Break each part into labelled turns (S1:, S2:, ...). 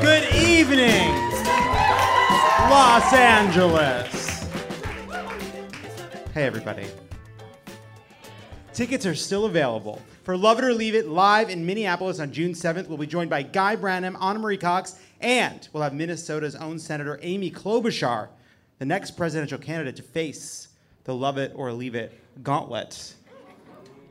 S1: Good evening, Los Angeles. Hey, everybody. Tickets are still available. For Love It or Leave It live in Minneapolis on June 7th, we'll be joined by Guy Branum, Ana Marie Cox, and we'll have Minnesota's own Senator Amy Klobuchar, the next presidential candidate to face the Love It or Leave It gauntlet.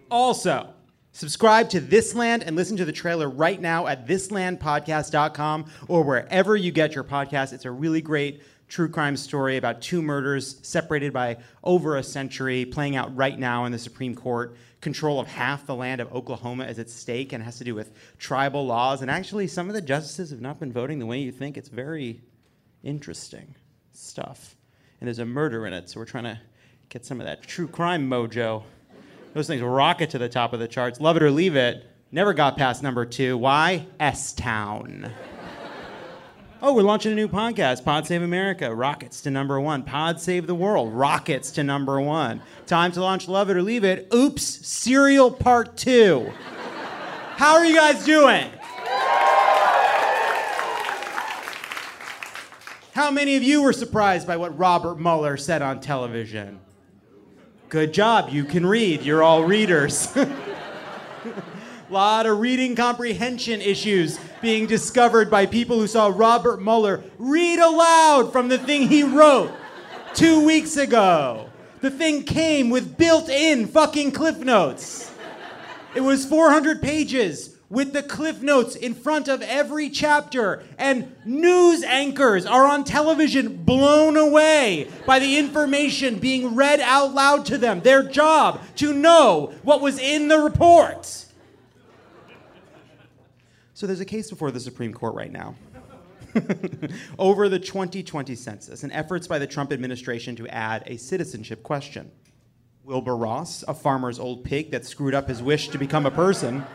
S1: Also, subscribe to This Land and listen to the trailer right now at thislandpodcast.com or wherever you get your podcasts. It's a really great true crime story about two murders separated by over a century, playing out right now in the Supreme Court. Control of half the land of Oklahoma is at stake and has to do with tribal laws. And actually, some of the justices have not been voting the way you think. It's very interesting stuff. And there's a murder in it, so we're trying to get some of that true crime mojo. Those things rocket to the top of the charts. Love it or leave it. Never got past number two. Why? S Town. Oh, we're launching a new podcast, Pod Save America. Rockets to number one. Pod Save the World. Rockets to number one. Time to launch Love It or Leave It. Oops, Serial Part Two. How are you guys doing? How many of you were surprised by what Robert Mueller said on television? Good job, you can read. You're all readers. lot of reading comprehension issues being discovered by people who saw Robert Mueller read aloud from the thing he wrote two weeks ago. The thing came with built in fucking Cliff Notes. It was 400 pages with the Cliff Notes in front of every chapter, and news anchors are on television blown away by the information being read out loud to them. Their job to know what was in the report. So there's a case before the Supreme Court right now over the 2020 census and efforts by the Trump administration to add a citizenship question. Wilbur Ross, a farmer's old pig that screwed up his wish to become a person,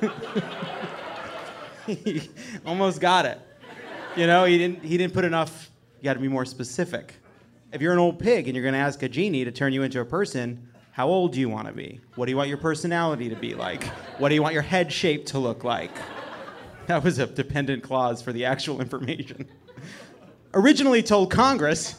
S1: he almost got it. You know, he didn't, he didn't put enough, you got to be more specific. If you're an old pig and you're to ask a genie to turn you into a person, how old do you want to be? What do you want your personality to be like? What do you want your head shape to look like? That was a dependent clause for the actual information. Originally told Congress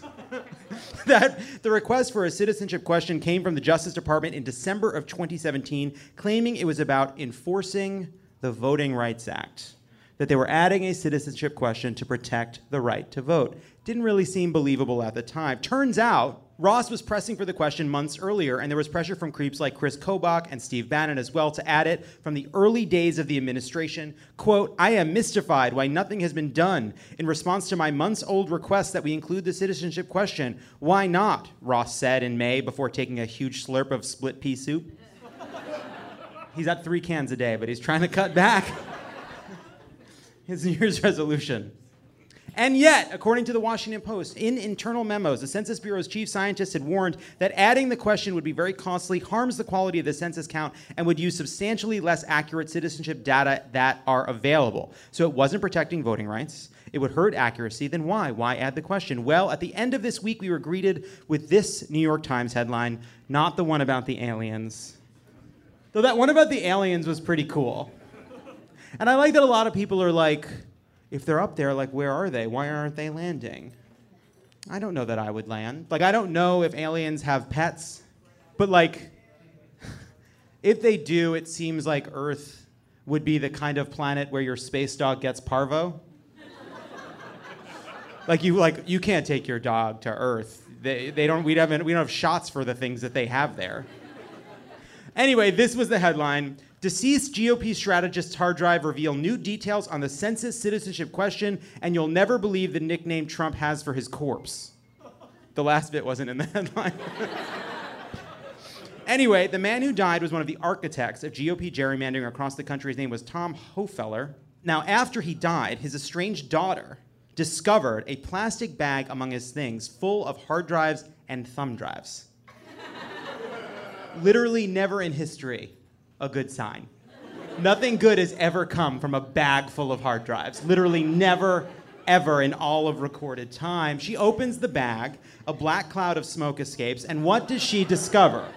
S1: that the request for a citizenship question came from the Justice Department in December of 2017, claiming it was about enforcing the Voting Rights Act. That they were adding a citizenship question to protect the right to vote. Didn't really seem believable at the time. Turns out, Ross was pressing for the question months earlier, and there was pressure from creeps like Chris Kobach and Steve Bannon as well to add it from the early days of the administration. Quote, I am mystified why nothing has been done in response to my months old request that we include the citizenship question. Why not? Ross said in May before taking a huge slurp of split pea soup. he's at three cans a day, but he's trying to cut back. His New Year's resolution. And yet, according to the Washington Post, in internal memos, the Census Bureau's chief scientist had warned that adding the question would be very costly, harms the quality of the census count, and would use substantially less accurate citizenship data that are available. So it wasn't protecting voting rights. It would hurt accuracy. Then why? Why add the question? Well, at the end of this week, we were greeted with this New York Times headline, not the one about the aliens. Though that one about the aliens was pretty cool. And I like that a lot of people are like, if they're up there, like, where are they? Why aren't they landing? I don't know that I would land. Like, I don't know if aliens have pets. But like, if they do, it seems like Earth would be the kind of planet where your space dog gets parvo. like you like you can't take your dog to Earth. They, they don't we haven't we don't have shots for the things that they have there. Anyway, this was the headline. Deceased GOP strategist's hard drive reveal new details on the census citizenship question, and you'll never believe the nickname Trump has for his corpse. The last bit wasn't in the headline. anyway, the man who died was one of the architects of GOP gerrymandering across the country. His name was Tom Hofeller. Now, after he died, his estranged daughter discovered a plastic bag among his things full of hard drives and thumb drives. Literally never in history a good sign. Nothing good has ever come from a bag full of hard drives. Literally never, ever in all of recorded time. She opens the bag, a black cloud of smoke escapes, and what does she discover?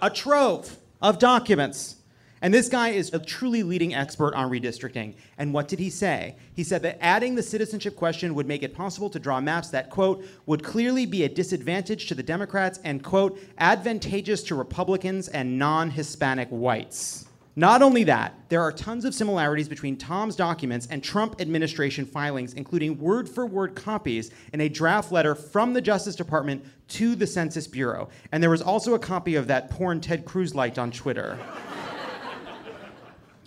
S1: A trove of documents. And this guy is a truly leading expert on redistricting. And what did he say? He said that adding the citizenship question would make it possible to draw maps that, quote, would clearly be a disadvantage to the Democrats and, quote, advantageous to Republicans and non Hispanic whites. Not only that, there are tons of similarities between Tom's documents and Trump administration filings, including word for word copies in a draft letter from the Justice Department to the Census Bureau. And there was also a copy of that porn Ted Cruz liked on Twitter.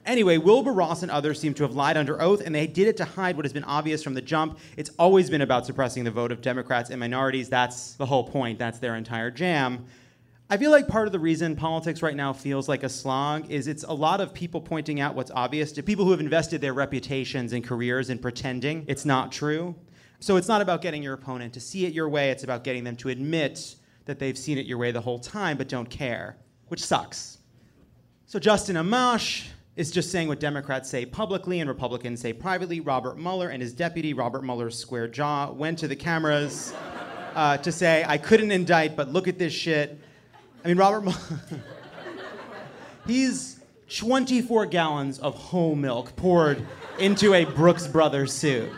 S1: Anyway, Wilbur Ross and others seem to have lied under oath, and they did it to hide what has been obvious from the jump. It's always been about suppressing the vote of Democrats and minorities. That's the whole point, that's their entire jam. I feel like part of the reason politics right now feels like a slog is it's a lot of people pointing out what's obvious to people who have invested their reputations and careers in pretending it's not true. So it's not about getting your opponent to see it your way, it's about getting them to admit that they've seen it your way the whole time but don't care, which sucks. So Justin Amash is just saying what Democrats say publicly and Republicans say privately. Robert Mueller and his deputy, Robert Mueller's square jaw, went to the cameras uh, to say, I couldn't indict, but look at this shit. I mean, Robert Mueller, he's 24 gallons of whole milk poured into a Brooks Brothers suit.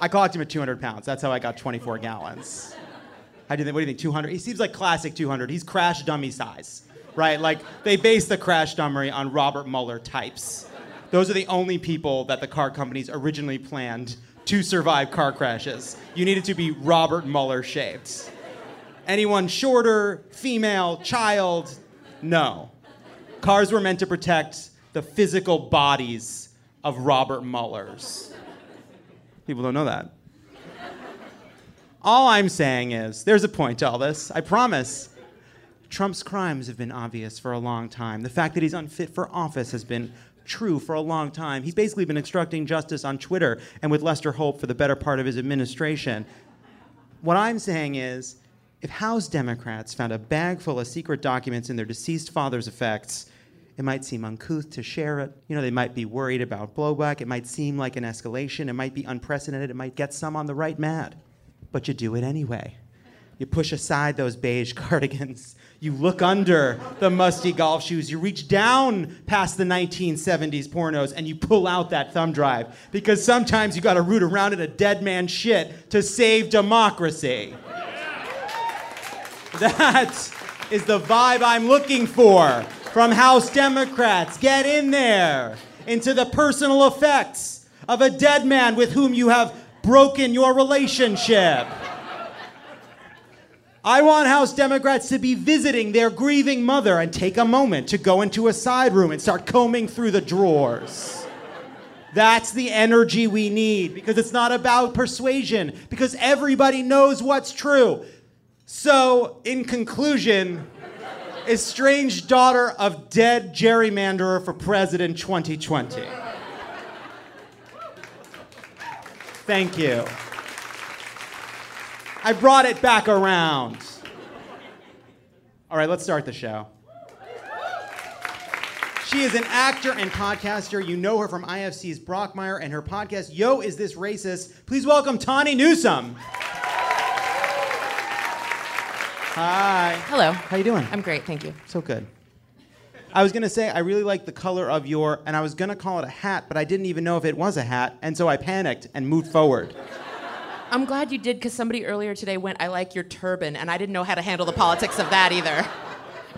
S1: I clocked him at 200 pounds. That's how I got 24 gallons. How do you think? What do you think? 200? He seems like classic 200. He's crash dummy size right? Like they base the crash dummy on Robert Mueller types. Those are the only people that the car companies originally planned to survive car crashes. You needed to be Robert Mueller shaped. Anyone shorter, female, child, no. Cars were meant to protect the physical bodies of Robert Muellers. People don't know that. All I'm saying is, there's a point to all this, I promise. Trump's crimes have been obvious for a long time. The fact that he's unfit for office has been true for a long time. He's basically been obstructing justice on Twitter and with Lester Holt for the better part of his administration. What I'm saying is, if House Democrats found a bag full of secret documents in their deceased father's effects, it might seem uncouth to share it. You know, they might be worried about blowback. It might seem like an escalation. It might be unprecedented. It might get some on the right mad. But you do it anyway. You push aside those beige cardigans. You look under the musty golf shoes. You reach down past the 1970s pornos and you pull out that thumb drive because sometimes you got to root around in a dead man's shit to save democracy. That is the vibe I'm looking for from House Democrats. Get in there into the personal effects of a dead man with whom you have broken your relationship. I want House Democrats to be visiting their grieving mother and take a moment to go into a side room and start combing through the drawers. That's the energy we need because it's not about persuasion, because everybody knows what's true. So, in conclusion, estranged daughter of dead gerrymanderer for president 2020. Thank you. I brought it back around. All right, let's start the show. She is an actor and podcaster. You know her from IFC's Brockmire and her podcast, Yo, Is This Racist? Please welcome Tawny Newsome. Hi.
S2: Hello.
S1: How you doing?
S2: I'm great, thank you.
S1: So good. I was gonna say I really like the color of your, and I was gonna call it a hat, but I didn't even know if it was a hat, and so I panicked and moved forward.
S2: I'm glad you did because somebody earlier today went, I like your turban, and I didn't know how to handle the politics of that either.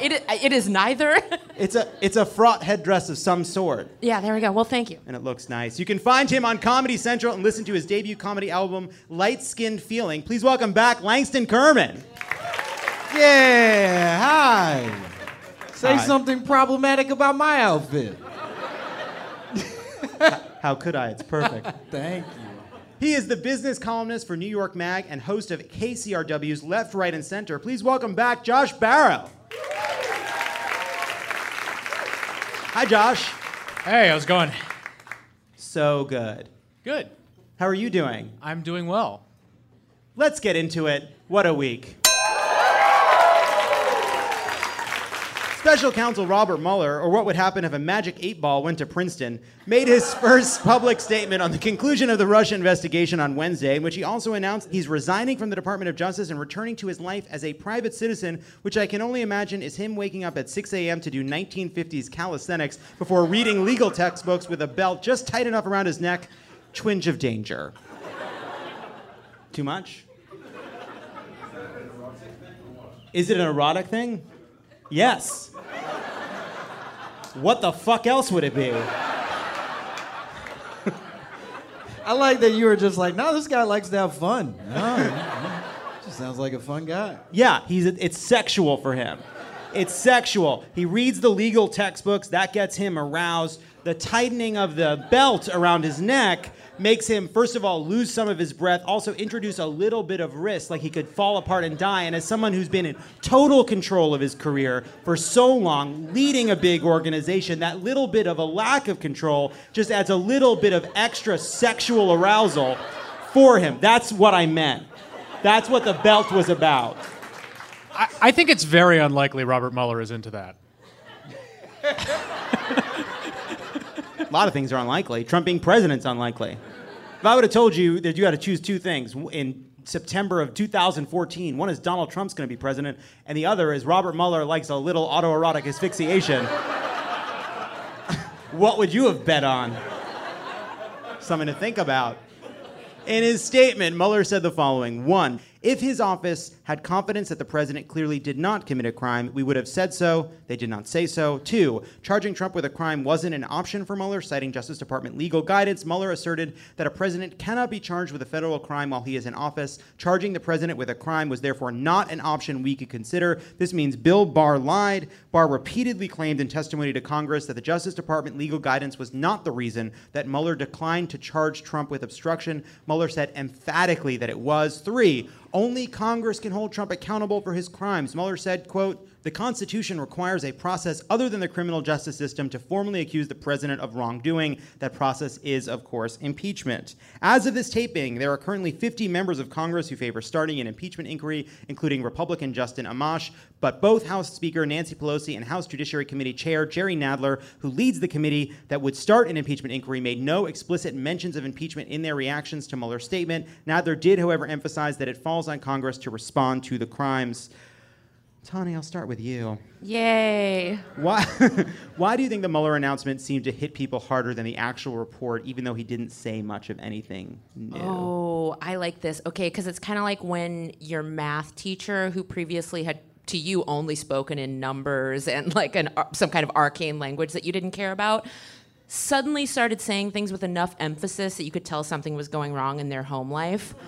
S2: It, it is neither.
S1: It's a it's a fraught headdress of some sort,
S2: yeah, there we go. Well, thank you.
S1: and it looks nice. You can find him on Comedy Central and listen to his debut comedy album, Light Skinned Feeling. Please welcome back Langston Kerman.
S3: Yeah, hi. Say
S1: Hi.
S3: something problematic about my outfit.
S1: How could I? It's perfect.
S3: Thank you.
S1: He is the business columnist for New York Mag and host of KCRW's Left, Right, and Center. Please welcome back Josh Barro. Hi, Josh.
S4: Hey, how's it going?
S1: So good.
S4: Good.
S1: How are you doing?
S4: I'm doing well.
S1: Let's get into it. What a week. Special counsel Robert Mueller, or what would happen if a magic eight ball went to Princeton, made his first public statement on the conclusion of the Russia investigation on Wednesday, in which he also announced he's resigning from the Department of Justice and returning to his life as a private citizen, which I can only imagine is him waking up at 6 a.m. to do 1950s calisthenics before reading legal textbooks with a belt just tight enough around his neck. Twinge of danger. Too much? Is it an erotic thing? Yes. What the fuck else would it be?
S3: I like that you were just like, no, this guy likes to have fun. No, just sounds like a fun guy.
S1: Yeah, he's it's sexual for him. It's sexual. He reads the legal textbooks, that gets him aroused. The tightening of the belt around his neck makes him, first of all, lose some of his breath, also introduce a little bit of risk, like he could fall apart and die. And as someone who's been in total control of his career for so long, leading a big organization, that little bit of a lack of control just adds a little bit of extra sexual arousal for him. That's what I meant. That's what the belt was about.
S4: I, I think it's very unlikely Robert Mueller is into that.
S1: A lot of things are unlikely. Trump being president's unlikely. If I would have told you that you had to choose two things in September of 2014, one is Donald Trump's going to be president, and the other is Robert Mueller likes a little autoerotic asphyxiation. what would you have bet on? Something to think about. In his statement, Mueller said the following One, if his office had confidence that the president clearly did not commit a crime, we would have said so. They did not say so. Two, charging Trump with a crime wasn't an option for Mueller, citing Justice Department legal guidance. Mueller asserted that a president cannot be charged with a federal crime while he is in office. Charging the president with a crime was therefore not an option we could consider. This means Bill Barr lied. Barr repeatedly claimed in testimony to Congress that the Justice Department legal guidance was not the reason that Mueller declined to charge Trump with obstruction. Mueller said emphatically that it was. Three, only Congress can hold Trump accountable for his crimes. Mueller said, quote, the Constitution requires a process other than the criminal justice system to formally accuse the president of wrongdoing. That process is, of course, impeachment. As of this taping, there are currently 50 members of Congress who favor starting an impeachment inquiry, including Republican Justin Amash. But both House Speaker Nancy Pelosi and House Judiciary Committee Chair Jerry Nadler, who leads the committee that would start an impeachment inquiry, made no explicit mentions of impeachment in their reactions to Mueller's statement. Nadler did, however, emphasize that it falls on Congress to respond to the crimes. Tawny, I'll start with you.
S2: Yay.
S1: Why, why do you think the Mueller announcement seemed to hit people harder than the actual report, even though he didn't say much of anything new?
S2: Oh, I like this. Okay, because it's kind of like when your math teacher, who previously had to you only spoken in numbers and like an uh, some kind of arcane language that you didn't care about, suddenly started saying things with enough emphasis that you could tell something was going wrong in their home life.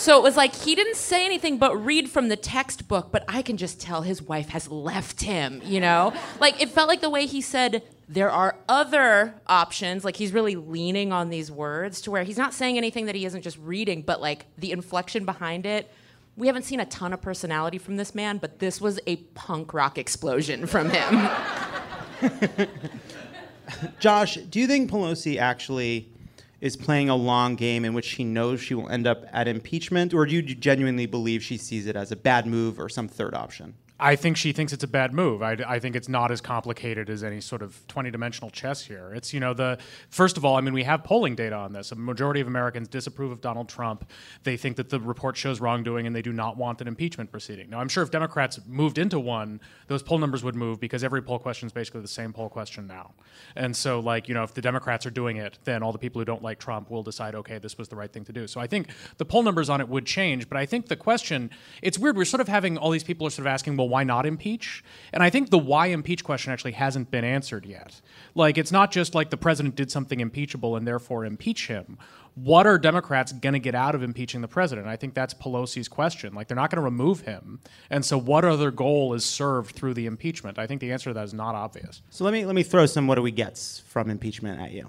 S2: So it was like he didn't say anything but read from the textbook, but I can just tell his wife has left him, you know? Like it felt like the way he said there are other options, like he's really leaning on these words to where he's not saying anything that he isn't just reading, but like the inflection behind it. We haven't seen a ton of personality from this man, but this was a punk rock explosion from him.
S1: Josh, do you think Pelosi actually is playing a long game in which she knows she will end up at impeachment, or do you genuinely believe she sees it as a bad move or some third option?
S4: I think she thinks it's a bad move. I, I, think it's not as complicated as any sort of 20 dimensional chess here. It's, you know, the first of all, I mean, we have polling data on this. A majority of Americans disapprove of Donald Trump. They think that the report shows wrongdoing and they do not want an impeachment proceeding. Now, I'm sure if Democrats moved into one, those poll numbers would move because every poll question is basically the same poll question now. And so, like, you know, if the Democrats are doing it, then all the people who don't like Trump will decide, okay, this was the right thing to do. So I think the poll numbers on it would change. But I think the question, it's weird. We're sort of having all these people are sort of asking, well, why not impeach? And I think the why impeach question actually hasn't been answered yet. Like, it's not just like the president did something impeachable and therefore impeach him. What are Democrats going to get out of impeaching the president? I think that's Pelosi's question. Like, they're not going to remove him. And so, what other goal is served through the impeachment? I think the answer to that is not obvious.
S1: So, let me, let me throw some what do we gets from impeachment at you.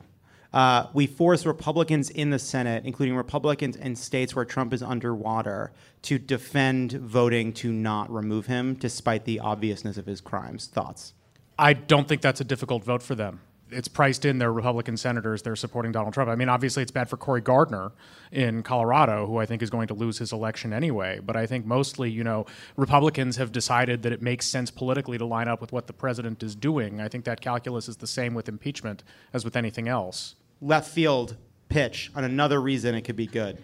S1: Uh, we force Republicans in the Senate, including Republicans in states where Trump is underwater, to defend voting to not remove him, despite the obviousness of his crimes. Thoughts?
S4: I don't think that's a difficult vote for them. It's priced in their Republican senators. They're supporting Donald Trump. I mean, obviously, it's bad for Cory Gardner in Colorado, who I think is going to lose his election anyway. But I think mostly, you know, Republicans have decided that it makes sense politically to line up with what the president is doing. I think that calculus is the same with impeachment as with anything else
S1: left field pitch on another reason it could be good.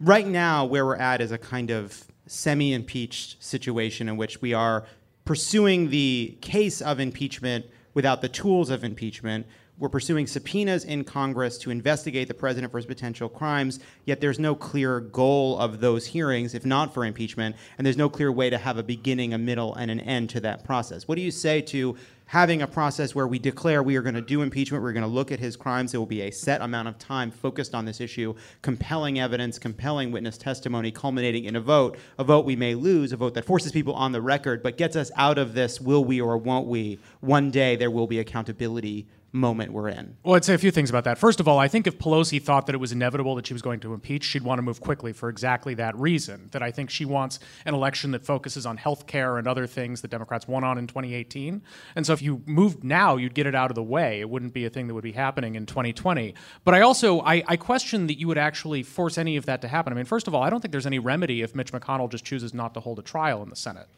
S1: Right now, where we're at is a kind of semi impeached situation in which we are pursuing the case of impeachment without the tools of impeachment. We're pursuing subpoenas in Congress to investigate the president for his potential crimes, yet there's no clear goal of those hearings, if not for impeachment, and there's no clear way to have a beginning, a middle, and an end to that process. What do you say to having a process where we declare we are going to do impeachment, we're going to look at his crimes. There will be a set amount of time focused on this issue, compelling evidence, compelling witness testimony, culminating in a vote. A vote we may lose, a vote that forces people on the record, but gets us out of this will we or won't we. One day there will be accountability moment we're in.
S4: Well, I'd say a few things about that. First of all, I think if Pelosi thought that it was inevitable that she was going to impeach, she'd want to move quickly for exactly that reason. That I think she wants an election that focuses on health care and other things that Democrats won on in 2018. And so if you moved now, you'd get it out of the way. It wouldn't be a thing that would be happening in 2020. But I also I, I question that you would actually force any of that to happen. I mean, first of all, I don't think there's any remedy if Mitch McConnell just chooses not to hold a trial in the Senate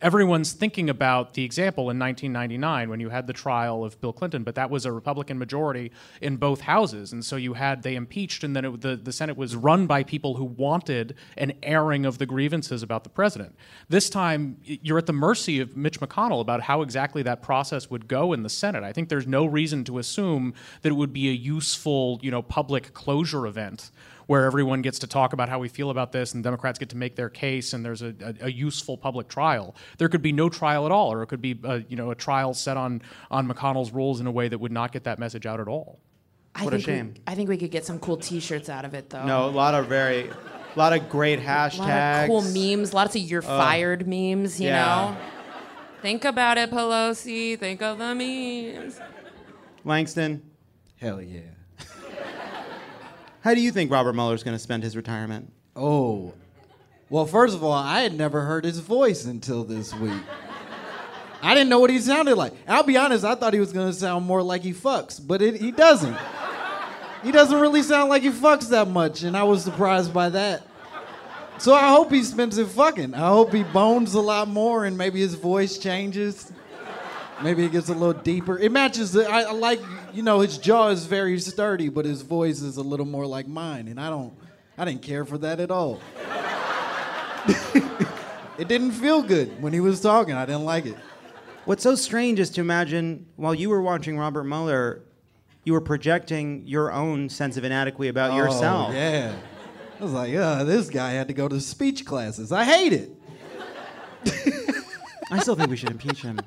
S4: everyone's thinking about the example in 1999 when you had the trial of Bill Clinton, but that was a Republican majority in both houses. And so you had, they impeached, and then it, the, the Senate was run by people who wanted an airing of the grievances about the president. This time, you're at the mercy of Mitch McConnell about how exactly that process would go in the Senate. I think there's no reason to assume that it would be a useful, you know, public closure event where everyone gets to talk about how we feel about this and Democrats get to make their case and there's a, a, a useful public trial. There could be no trial at all, or it could be a, you know a trial set on on McConnell's rules in a way that would not get that message out at all.
S2: I
S1: what
S2: think
S1: a shame.
S2: We, I think we could get some cool T-shirts out of it, though.
S1: No, a lot of very, a lot of great hashtags. A lot
S2: of cool memes. Lots of "you're uh, fired" memes. You
S1: yeah.
S2: know. Think about it, Pelosi. Think of the memes.
S1: Langston.
S3: Hell yeah.
S1: How do you think Robert Mueller's going to spend his retirement?
S3: Oh, well, first of all, I had never heard his voice until this week. I didn't know what he sounded like. I'll be honest, I thought he was going to sound more like he fucks, but it, he doesn't. He doesn't really sound like he fucks that much, and I was surprised by that. So I hope he spends it fucking. I hope he bones a lot more and maybe his voice changes. Maybe it gets a little deeper. It matches. The, I, I, like, you know, his jaw is very sturdy, but his voice is a little more like mine, and I don't. I didn't care for that at all. it didn't feel good when he was talking. I didn't like it.
S1: What's so strange is to imagine while you were watching Robert Mueller, you were projecting your own sense of inadequacy about
S3: oh,
S1: yourself.
S3: Yeah. I was like, yeah, this guy had to go to speech classes. I hate it.
S1: I still think we should impeach him.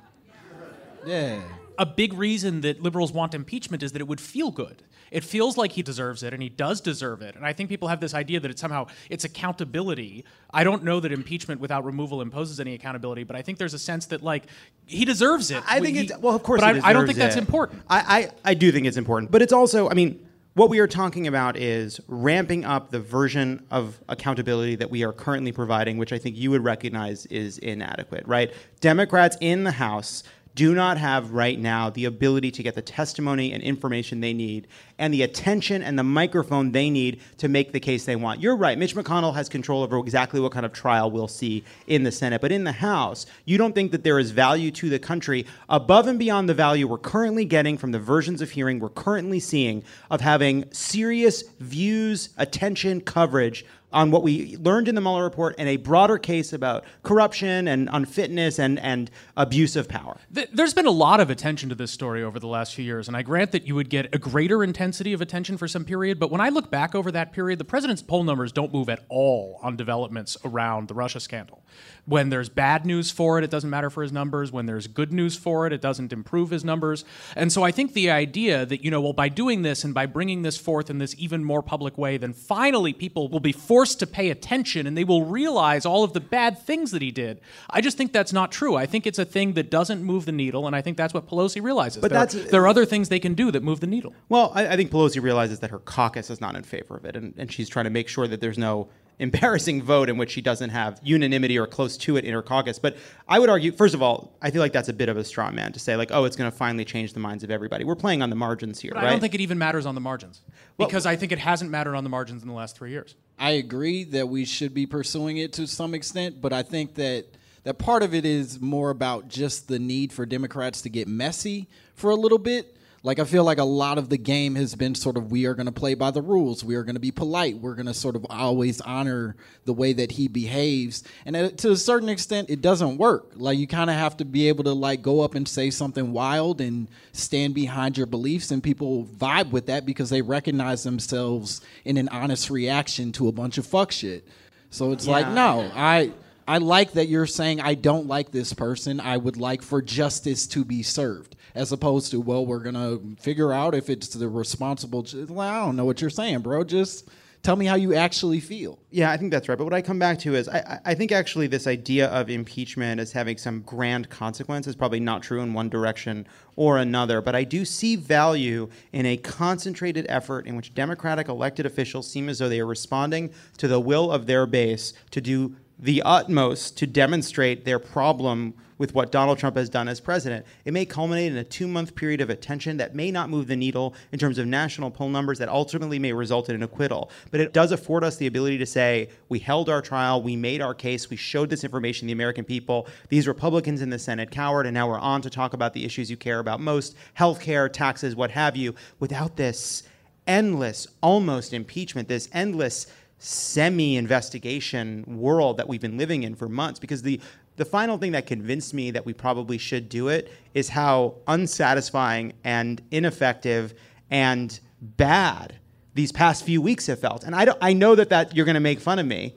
S3: Yeah.
S4: A big reason that liberals want impeachment is that it would feel good. It feels like he deserves it, and he does deserve it. And I think people have this idea that it's somehow it's accountability. I don't know that impeachment without removal imposes any accountability, but I think there's a sense that like he deserves it.
S1: I think it's well, of course,
S4: but
S1: I,
S4: I, don't think
S1: it.
S4: that's important.
S1: I, I I do think it's important, but it's also, I mean. What we are talking about is ramping up the version of accountability that we are currently providing, which I think you would recognize is inadequate, right? Democrats in the House do not have right now the ability to get the testimony and information they need and the attention and the microphone they need to make the case they want. You're right. Mitch McConnell has control over exactly what kind of trial we'll see in the Senate. But in the House, you don't think that there is value to the country above and beyond the value we're currently getting from the versions of hearing we're currently seeing of having serious views, attention, coverage on what we learned in the Mueller report and a broader case about corruption and unfitness and, and abuse of power.
S4: There's been a lot of attention to this story over the last few years, and I grant that you would get a greater intensity of attention for some period. But when I look back over that period, the president's poll numbers don't move at all on developments around the Russia scandal. When there's bad news for it, it doesn't matter for his numbers. When there's good news for it, it doesn't improve his numbers. And so I think the idea that, you know, well, by doing this and by bringing this forth in this even more public way, then finally people will be forced to pay attention and they will realize all of the bad things that he did. I just think that's not true. I think it's a thing that doesn't move the needle, and I think that's what Pelosi realizes.
S1: But
S4: there,
S1: that's-
S4: there are other things they can do that move the needle.
S1: Well, I, I think Pelosi realizes that her caucus is not in favor of it, and, and she's trying to make sure that there's no embarrassing vote in which she doesn't have unanimity or close to it in her caucus. But I would argue, first of all, I feel like that's a bit of a straw man to say, like, oh, it's going to finally change the minds of everybody. We're playing on the margins here,
S4: But
S1: right?
S4: I don't think it even matters on the margins
S1: Well-
S4: because I think it hasn't mattered on the margins in the last three years.
S3: I agree that we should be pursuing it to some extent, but I think that that part of it is more about just the need for Democrats to get messy for a little bit. Like I feel like a lot of the game has been sort of we are going to play by the rules. We are going to be polite. We're going to sort of always honor the way that he behaves. And to a certain extent it doesn't work. Like you kind of have to be able to like go up and say something wild and stand behind your beliefs and people vibe with that because they recognize themselves in an honest reaction to a bunch of fuck shit. So it's like no, I I like that you're saying I don't like this person. I would like for justice to be served, as opposed to well, we're gonna figure out if it's the responsible. I don't know what you're saying, bro. Just tell me how you actually feel.
S1: Yeah, I think that's right. But what I come back to is I- I think actually this idea of impeachment as having some grand consequence is probably not true in one direction or another. But I do see value in a concentrated effort in which Democratic elected officials seem as though they are responding to the will of their base to do the utmost to demonstrate their problem with what Donald Trump has done as president. It may culminate in a two month period of attention that may not move the needle in terms of national poll numbers that ultimately may result in an acquittal. But it does afford us the ability to say, we held our trial, we made our case, we showed this information to the American people. These Republicans in the Senate cowered, and now we're on to talk about the issues you care about most healthcare, taxes, what have you, without this endless, almost impeachment, this endless semi investigation world that we've been living in for months. Because the, the final thing that convinced me that we probably should do it is how unsatisfying and ineffective and bad these past few weeks have felt. And I, don't, I know that, that you're going to make fun of me.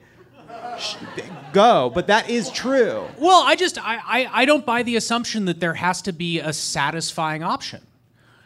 S1: Go, but that is true.
S4: Well, I just I, I, I don't buy the assumption that there has to be a satisfying option.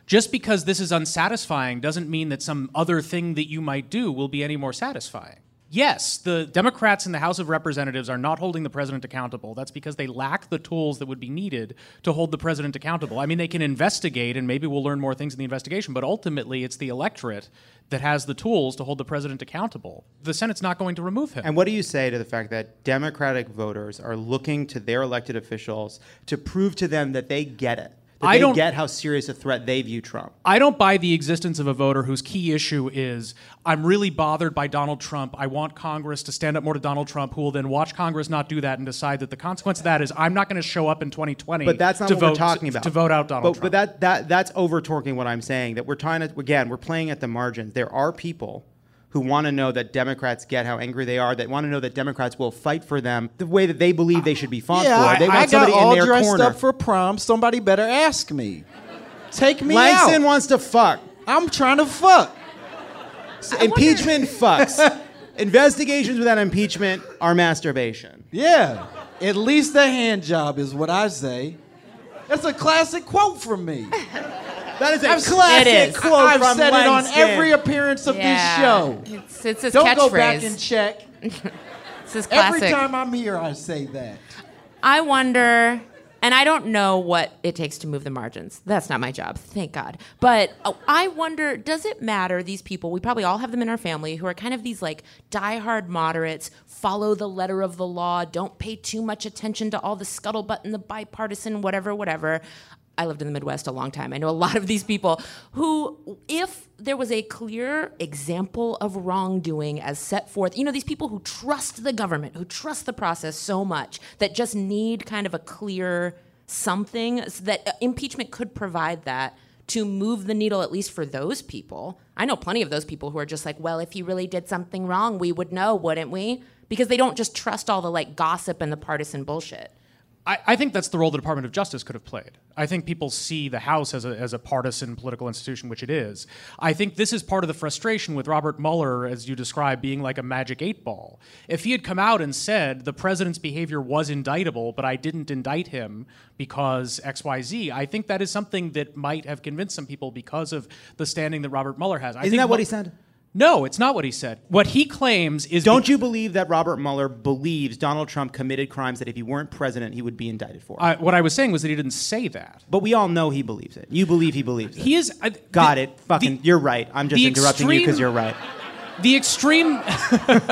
S4: Just because this is unsatisfying doesn't mean that some other thing that you might do will be any more satisfying. Yes, the Democrats in the House of Representatives are not holding the president accountable. That's because they lack the tools that would be needed to hold the president accountable. I mean, they can investigate, and maybe we'll learn more things in the investigation, but ultimately it's the electorate that has the tools to hold the president accountable. The Senate's not going to remove him.
S1: And what do you say to the fact that Democratic voters are looking to their elected officials to prove to them that they get it? That
S4: I
S1: they
S4: don't-
S1: get how serious a threat they view Trump.
S4: I don't buy the existence of a voter whose key issue is I'm really bothered by Donald Trump. I want Congress to stand up more to Donald Trump, who will then watch Congress not do that and decide that the consequence of that is I'm not going to show up in 2020.
S1: But that's not
S4: to
S1: what
S4: vote,
S1: we're talking about.
S4: To vote out Donald
S1: but,
S4: Trump.
S1: But that, that that's over torquing what I'm saying. That we're trying to again, we're playing at the margins. There are people who want to know that Democrats get how angry they are. That want to know that Democrats will fight for them the way that they believe they should be fought
S3: yeah,
S1: for. They
S3: I,
S1: want
S3: I got
S1: somebody
S3: all
S1: in their
S3: dressed
S1: corner.
S3: up for prom. Somebody better ask me. Take me
S1: Langston
S3: out.
S1: wants to fuck.
S3: I'm trying to fuck.
S1: Impeachment fucks. Investigations without impeachment are masturbation.
S3: Yeah. At least the hand job is what I say. That's a classic quote from me.
S1: That is a
S3: I've-
S1: classic
S2: It is.
S1: quote
S3: I've
S1: from
S3: said it on every appearance of this show.
S2: It's, it's his
S3: Don't
S2: catchphrase.
S3: go back and check.
S2: it's his
S3: Every
S2: classic.
S3: time I'm here, I say that.
S2: I wonder And I don't know what it takes to move the margins. That's not my job, thank God. But uh, I wonder does it matter, these people, we probably all have them in our family, who are kind of these like diehard moderates, follow the letter of the law, don't pay too much attention to all the scuttlebutt and the bipartisan, whatever, whatever. I lived in the Midwest a long time. I know a lot of these people who, if there was a clear example of wrongdoing as set forth, you know, these people who trust the government, who trust the process so much that just need kind of a clear something so that uh, impeachment could provide that to move the needle at least for those people. I know plenty of those people who are just like, well, if he really did something wrong, we would know, wouldn't we? Because they don't just trust all the like gossip and the partisan bullshit.
S4: I, I, think that's the role the Department of Justice could have played. I think people see the House as a, as a partisan political institution, which it is. I think this is part of the frustration with Robert Mueller, as you describe, being like a magic eight ball. If he had come out and said the president's behavior was indictable, but I didn't indict him because XYZ, I think that is something that might have convinced some people because of the standing that Robert Mueller has. I
S1: Isn't that what he said?
S4: No, it's not what he said. What he claims is.
S1: Don't you believe that Robert Mueller believes Donald Trump committed crimes that if he weren't president, he would be indicted for?
S4: Uh, what I was saying was that he didn't say that.
S1: But we all know he believes it. You believe he believes it.
S4: He is.
S1: Uh, Got the, it. Fucking, the, you're right. I'm just interrupting extreme, you because you're right.
S4: The extreme.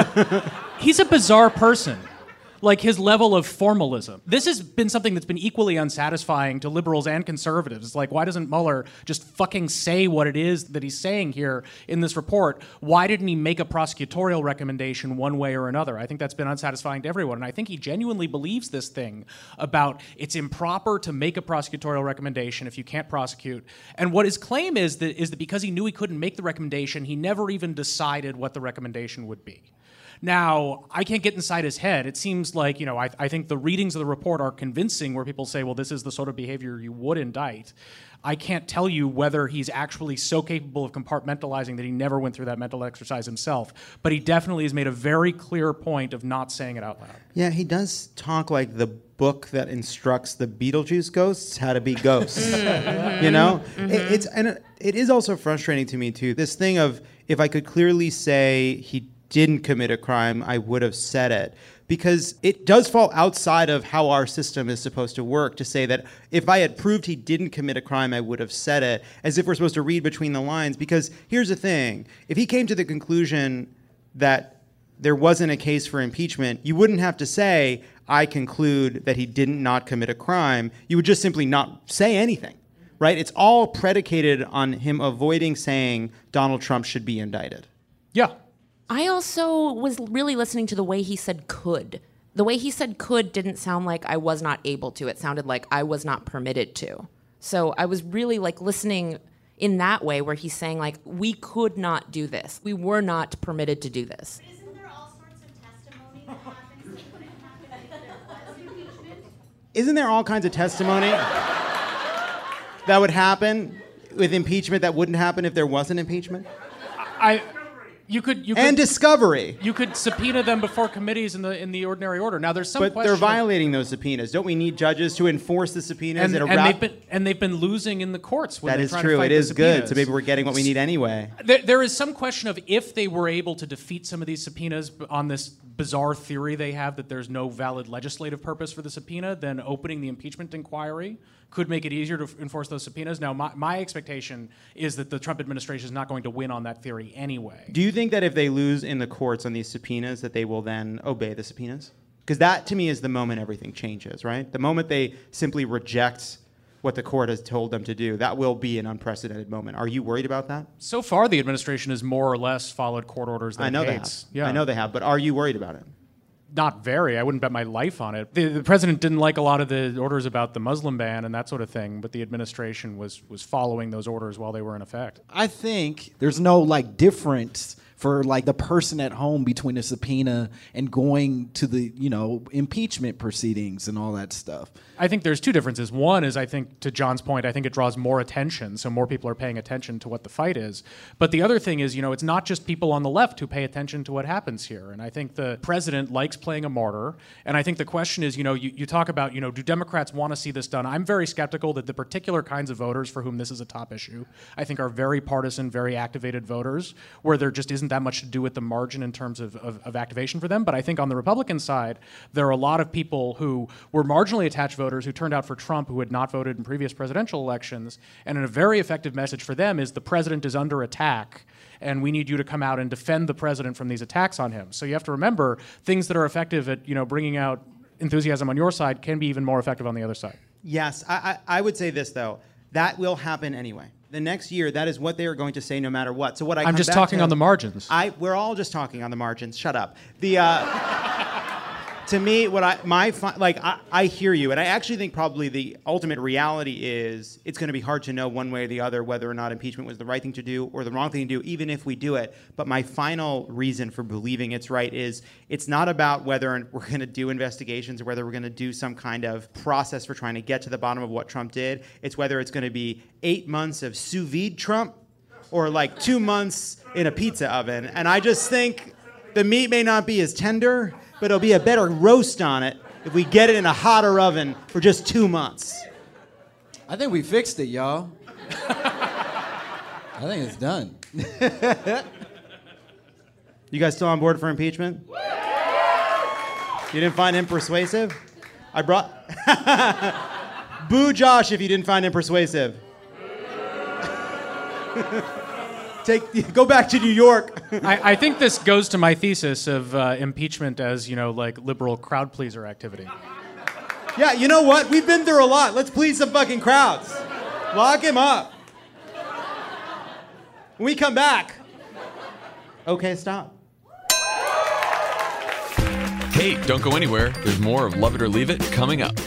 S4: he's a bizarre person like his level of formalism. This has been something that's been equally unsatisfying to liberals and conservatives. It's Like, why doesn't Mueller just fucking say what it is that he's saying here in this report? Why didn't he make a prosecutorial recommendation one way or another? I think that's been unsatisfying to everyone. And I think he genuinely believes this thing about it's improper to make a prosecutorial recommendation if you can't prosecute. And what his claim is that is that because he knew he couldn't make the recommendation, he never even decided what the recommendation would be. Now, I can't get inside his head. It seems like, you know, I, I think the readings of the report are convincing where people say, well, this is the sort of behavior you would indict. I can't tell you whether he's actually so capable of compartmentalizing that he never went through that mental exercise himself. But he definitely has made a very clear point of not saying it out loud.
S1: Yeah, he does talk like the book that instructs the Beetlejuice ghosts how to be ghosts. you know, mm-hmm. it, it's and it, it is also frustrating to me too. This thing of if I could clearly say he didn't commit a crime, I would have said it. Because it does fall outside of how our system is supposed to work to say that if I had proved he didn't commit a crime, I would have said it, as if we're supposed to read between the lines. Because here's the thing if he came to the conclusion that there wasn't a case for impeachment, you wouldn't have to say, I conclude that he didn't not commit a crime. You would just simply not say anything, right? It's all predicated on him avoiding saying Donald Trump should be indicted.
S4: Yeah,
S2: I also was really listening to the way he said could. The way he said could didn't sound like I was not able to. It sounded like I was not permitted to. So I was really like listening in that way where he's saying like we could not do this. We were not permitted to do this.
S5: Isn't there all sorts of testimony that happens that happen if there was impeachment?
S1: Isn't there all kinds of testimony that would happen with impeachment that wouldn't happen if there wasn't impeachment?
S4: I you could, you could
S1: and discovery.
S4: You could subpoena them before committees in the in the ordinary order. Now there's some
S1: but they're violating those subpoenas. Don't we need judges to enforce the subpoenas?
S4: And, and they've been and they've been losing in the courts.
S1: that is true. It is good. So maybe we're getting what we need anyway.
S4: There, there is some question of if they were able to defeat some of these subpoenas on this bizarre theory they have that there's no valid legislative purpose for the subpoena, then opening the impeachment inquiry could make it easier to enforce those subpoenas. Now, my, my expectation is that the Trump administration is not going to win on that theory anyway.
S1: Do you think that if they lose in the courts on these subpoenas, that they will then obey the subpoenas? Because that, to me, is the moment everything changes, right? The moment they simply reject what the court has told them to do, that will be an unprecedented moment. Are you worried about that?
S4: So far, the administration has more or less followed court orders
S1: I know hates. they have. Yeah. I know they have, but are you worried about it?
S4: Not very. I wouldn't bet my life on it. The, the, president didn't like a lot of the orders about the Muslim ban and that sort of thing, but the administration was was following those orders while they were in effect.
S3: I think there's no like difference for like the person at home between a subpoena and going to the you know impeachment proceedings and all that stuff.
S4: I think there's two differences. One is I think to John's point, I think it draws more attention, so more people are paying attention to what the fight is. But the other thing is, you know, it's not just people on the left who pay attention to what happens here. And I think the president likes playing a martyr. And I think the question is, you know, you, you talk about, you know, do Democrats want to see this done? I'm very skeptical that the particular kinds of voters for whom this is a top issue, I think are very partisan, very activated voters, where there just isn't that much to do with the margin in terms of, of, of activation for them. But I think on the Republican side, there are a lot of people who were marginally attached voters who turned out for Trump who had not voted in previous presidential elections. And a very effective message for them is the president is under attack and we need you to come out and defend the president from these attacks on him. So you have to remember things that are effective at you know bringing out enthusiasm on your side can be even more effective on the other side.
S1: Yes, I, I, I would say this though. That will happen anyway. The next year, that is what they are going to say no matter what. So what I
S4: I'm just talking
S1: to-
S4: on the margins.
S1: I we're all just talking on the margins. Shut up. The uh, to me, what I my like I, I hear you, and I actually think probably the ultimate reality is it's going to be hard to know one way or the other whether or not impeachment was the right thing to do or the wrong thing to do, even if we do it. But my final reason for believing it's right is it's not about whether we're going to do investigations or whether we're going to do some kind of process for trying to get to the bottom of what Trump did. It's whether it's going to be eight months of sous vide Trump or like two months in a pizza oven. And I just think the meat may not be as tender, but it'll be a better roast on it if we get it in a hotter oven for just two months.
S3: I think we fixed it, y'all. I think it's done.
S1: You guys still on board for impeachment? You didn't find him persuasive? I brought. Boo Josh if you didn't find him persuasive. Take, go back to New York.
S4: I, I think this goes to my thesis of uh, impeachment as you know like liberal crowd pleaser activity.
S1: yeah, you know what? We've been through a lot. Let's please some fucking crowds. Lock him up. When we come back. Okay, stop.
S6: Hey, don't go anywhere. There's more of Love It or Leave It coming up.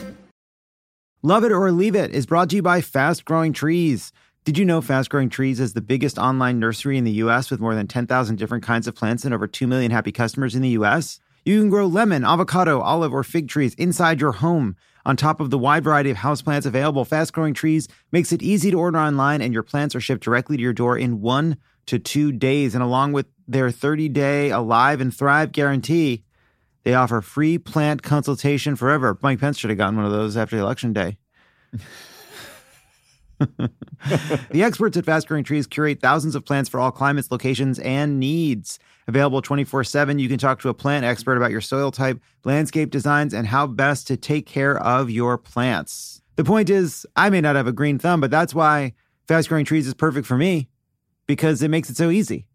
S7: Love It or Leave It is brought to you by Fast Growing Trees. Did you know Fast Growing Trees is the biggest online nursery in the U.S. with more than 10,000 different kinds of plants and over 2 million happy customers in the U.S.? You can grow lemon, avocado, olive, or fig trees inside your home. On top of the wide variety of houseplants available, Fast Growing Trees makes it easy to order online and your plants are shipped directly to your door in one to two days. And along with their 30 day Alive and Thrive guarantee, they offer free plant consultation forever. Mike Pence should have gotten one of those after election day. the experts at Fast Growing Trees curate thousands of plants for all climates, locations, and needs. Available 24 7, you can talk to a plant expert about your soil type, landscape designs, and how best to take care of your plants. The point is, I may not have a green thumb, but that's why Fast Growing Trees is perfect for me because it makes it so easy.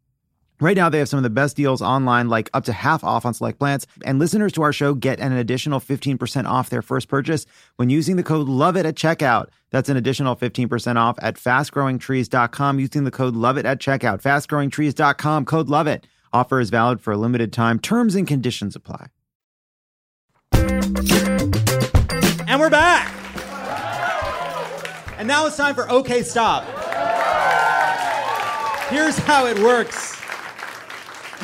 S7: Right now, they have some of the best deals online, like up to half off on select plants. And listeners to our show get an additional 15% off their first purchase when using the code LOVEIT at checkout. That's an additional 15% off at fastgrowingtrees.com using the code LOVEIT at checkout. Fastgrowingtrees.com, code LOVEIT. Offer is valid for a limited time. Terms and conditions apply.
S1: And we're back. And now it's time for OK Stop. Here's how it works.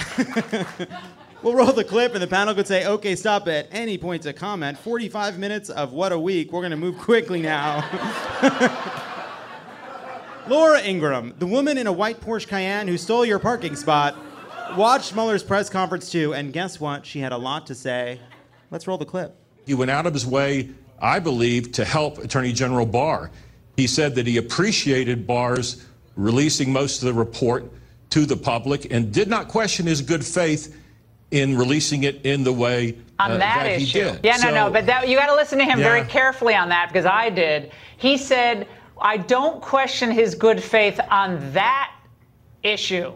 S1: we'll roll the clip, and the panel could say, "Okay, stop at any point to comment." 45 minutes of what a week. We're going to move quickly now. Laura Ingraham, the woman in a white Porsche Cayenne who stole your parking spot, watched Mueller's press conference too, and guess what? She had a lot to say. Let's roll the clip.
S8: He went out of his way, I believe, to help Attorney General Barr. He said that he appreciated Barr's releasing most of the report to the public and did not question his good faith in releasing it in the way
S9: on
S8: uh,
S9: that,
S8: he
S9: issue.
S8: did.
S9: Yeah, no,
S8: So-
S9: no, but that, you got to listen to him very carefully on that because I did. He said, "I don't question his good faith on that issue."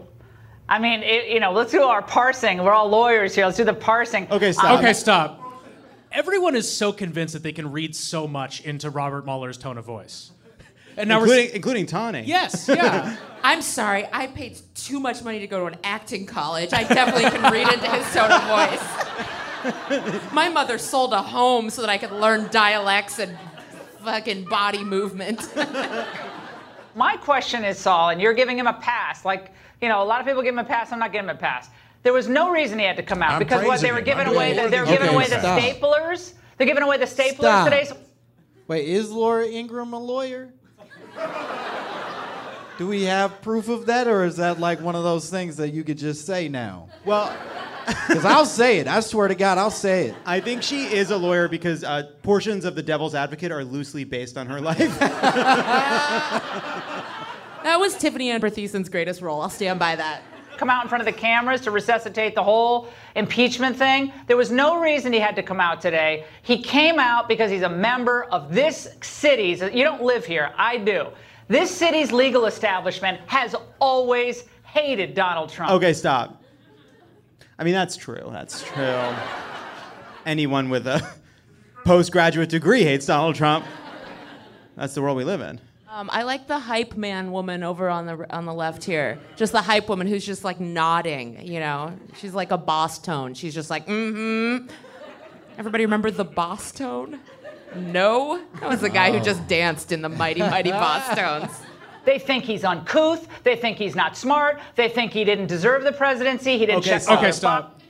S9: I mean, it, you know, let's do our parsing. We're all lawyers here. Let's do the parsing.
S1: Okay, stop.
S4: Okay, stop. Everyone is so convinced that they can read so much into Robert Mueller's tone of voice. And now
S1: including,
S4: we're
S1: including Tawny.
S4: yes, yeah.
S2: I'm sorry, I paid too much money to go to an acting college. I definitely can read into his tone of voice. My mother sold a home so that I could learn dialects and fucking body movement.
S9: My question is, Saul, and you're giving him a pass. Like, you know, a lot of people give him a pass. I'm not giving him a pass. There was no reason he had to come out
S8: I'm
S9: because what they were giving
S8: I'm
S9: away. The, they're giving
S3: Okay,
S9: away the staplers. They're giving away the staplers
S3: Stop.
S9: today. So
S3: Wait, is Laura Ingraham a lawyer? Do we have proof of that, or is that like one of those things that you could just say now?
S1: Well,
S3: Because I'll say it. I swear to God, I'll say it.
S1: I think she is a lawyer because uh, portions of The Devil's Advocate are loosely based on her life.
S2: That was Tiffani Amber Thiessen's greatest role. I'll stand by that.
S9: Come out in front of the cameras to resuscitate the whole impeachment thing. There was no reason he had to come out today. He came out because he's a member of this city's, you don't live here, I do. This city's legal establishment has always hated Donald Trump.
S1: Okay, stop. I mean, that's true. That's true. Anyone with a postgraduate degree hates Donald Trump. That's the world we live in.
S2: Um, I like the hype man woman over on the on the left here. Just the hype woman who's just like nodding. You know, she's like a boss tone. She's just like, mm-hmm. Everybody remember the boss tone? No, that was the guy who just danced in the Mighty Mighty Boss Tones.
S9: They think he's uncouth. They think he's not smart. They think he didn't deserve the presidency. He didn't
S1: Okay,
S9: check
S1: stop.
S4: Okay,
S9: the
S4: stop.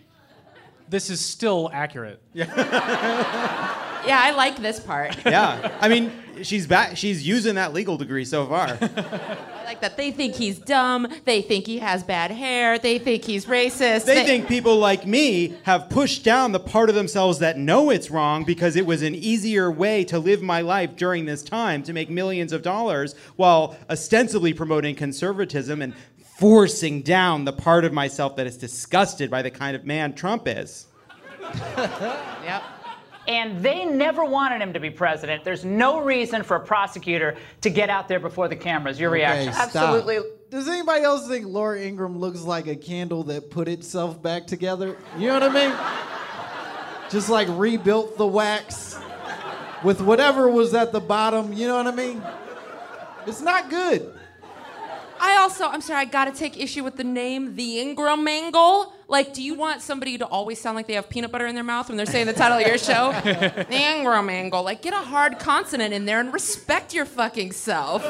S4: This is still accurate.
S2: Yeah. Yeah, I like this part.
S1: Yeah. I mean, she's back. She's using that legal degree so far.
S2: I like that they think he's dumb. They think he has bad hair. They think he's racist.
S1: They think people like me have pushed down the part of themselves that know it's wrong because it was an easier way to live my life during this time to make millions of dollars while ostensibly promoting conservatism and forcing down the part of myself that is disgusted by the kind of man Trump is.
S2: Yep.
S9: And they never wanted him to be president. There's no reason for a prosecutor to get out there before the cameras. Your reaction?
S3: Okay, stop. Does anybody else think Laura Ingraham looks like a candle that put itself back together? You know what I mean? Just like rebuilt the wax with whatever was at the bottom. You know what I mean? It's not good.
S2: I also, I'm sorry, I gotta take issue with the name, the Ingraham Angle. Like, do you want somebody to always sound like they have peanut butter in their mouth when they're saying the title of your show? the Ingraham Angle. Like, get a hard consonant in there and respect your fucking self.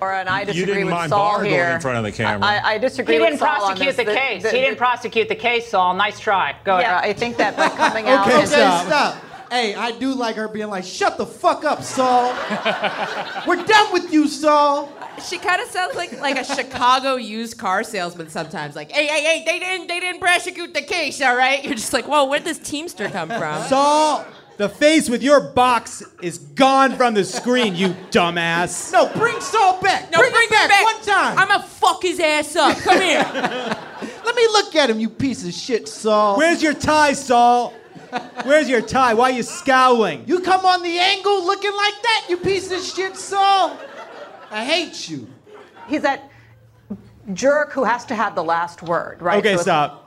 S10: Laura and I
S8: You
S10: disagree
S8: didn't
S10: with
S8: mind
S10: Saul
S8: Barr going
S10: here.
S8: in front of the camera.
S10: I, I disagree
S9: He didn't
S10: Saul on
S9: prosecute
S10: this.
S9: the case. He didn't prosecute the case, Saul. Nice try. Go
S10: Yeah,
S9: ahead.
S10: I think that by coming out
S3: Okay,
S10: and
S3: stop. Hey, I do like her being like, shut the fuck up, Saul. We're done with you, Saul.
S2: She kind of sounds like like a Chicago used car salesman sometimes. Like, hey, hey, hey, they didn't they didn't prosecute the case, all right? You're just like, whoa, where'd this Teamster come from?
S1: Saul, the face with your box is gone from the screen, you dumbass.
S3: No, bring Saul back.
S2: No,
S3: bring,
S2: bring
S3: him back,
S2: back.
S3: one time.
S2: I'm gonna fuck his ass up. Come here.
S3: Let me look at him, you piece of shit, Saul.
S1: Where's your tie, Saul? Where's your tie? Why are you scowling?
S3: You come on the angle looking like that, you piece of shit, Saul. I hate you.
S10: he's that jerk who has to have the last word, right?
S1: Okay,
S10: So it's-
S1: stop.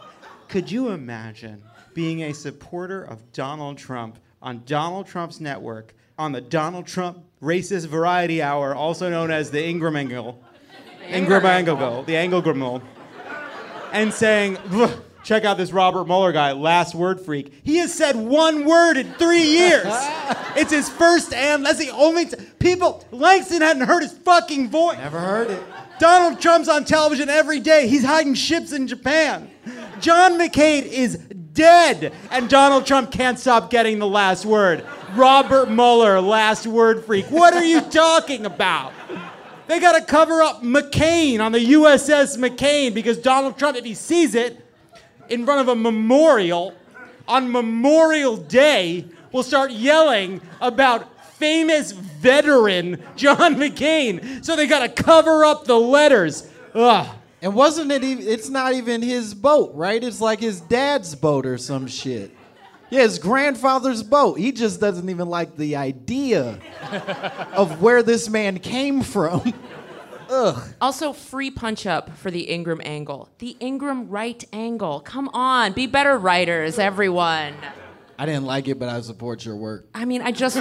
S1: Could you imagine being a supporter of Donald Trump on Donald Trump's network on the Donald Trump Racist Variety Hour, also known as the Ingraham Angle? Ingraham Angle, the Angle Grimmel, and saying, "Ugh, check out this Robert Mueller guy, last word freak. He has said one word in three years. it's his first and that's the only t- people. Langston hadn't heard his fucking voice.
S3: Never heard it.
S1: Donald Trump's on television every day. He's hiding ships in Japan. John McCain is dead, and Donald Trump can't stop getting the last word. Robert Mueller, last word freak. What are you talking about? They got to cover up McCain on the USS McCain because Donald Trump, if he sees it in front of a memorial on Memorial Day, will start yelling about famous veteran John McCain. So they got to cover up the letters. Ugh.
S3: And wasn't it even, it's not even his boat, right? It's like his dad's boat or some shit. Yeah, his grandfather's boat. He just doesn't even like the idea of where this man came from. Ugh.
S2: Also, free punch up for the Ingraham angle. The Ingraham right angle. Come on, be better writers, everyone.
S3: I didn't like it, but I support your work.
S2: I mean, I just.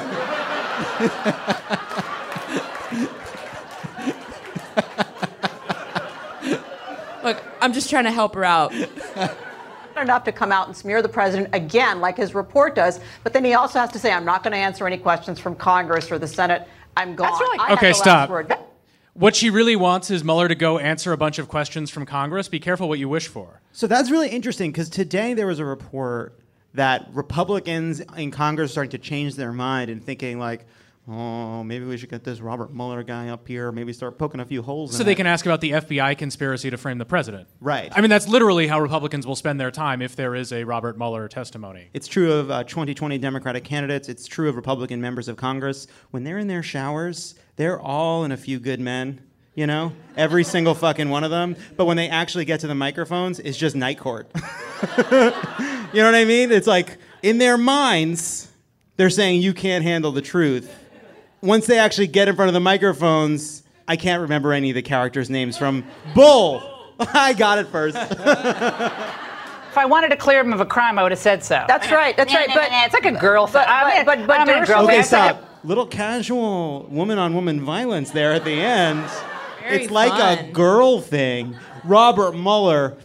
S2: Look, I'm just trying to help her out.
S10: enough to come out and smear the president again, like his report does. But then he also has to say, "I'm not going to answer any questions from Congress or the Senate. I'm gone."
S9: really-
S10: I have
S4: Okay,
S10: the last
S4: stop. What she really wants is Mueller to go answer a bunch of questions from Congress. Be careful what you wish for.
S1: So that's really interesting because today there was a report that Republicans in Congress are starting to change their mind and thinking like, oh, maybe we should get this Robert Mueller guy up here. Maybe start poking a few holes.
S4: So they
S1: it.
S4: can ask about the FBI conspiracy to frame the president.
S1: Right.
S4: I mean, that's literally how Republicans will spend their time if there is a Robert Mueller testimony.
S1: It's true of uh, 2020 Democratic candidates. It's true of Republican members of Congress. When they're in their showers, they're all in a few good men you know? Every single fucking one of them. But when they actually get to the microphones, it's just night court. you know what I mean? It's like in their minds, they're saying you can't handle the truth. Once they actually get in front of the microphones, I can't remember any of the characters' names from Bull. I got it first.
S9: If I wanted to clear him of a crime, I would have said so.
S10: That's right. That's right. But
S9: it's like a girl thing.
S10: but-
S9: I mean,
S10: but- but
S9: I mean, a girl
S1: okay,
S9: thing. Like a-
S1: stop. Little casual woman on woman violence there at the end.
S2: Very
S1: it's like a girl thing. Robert Mueller.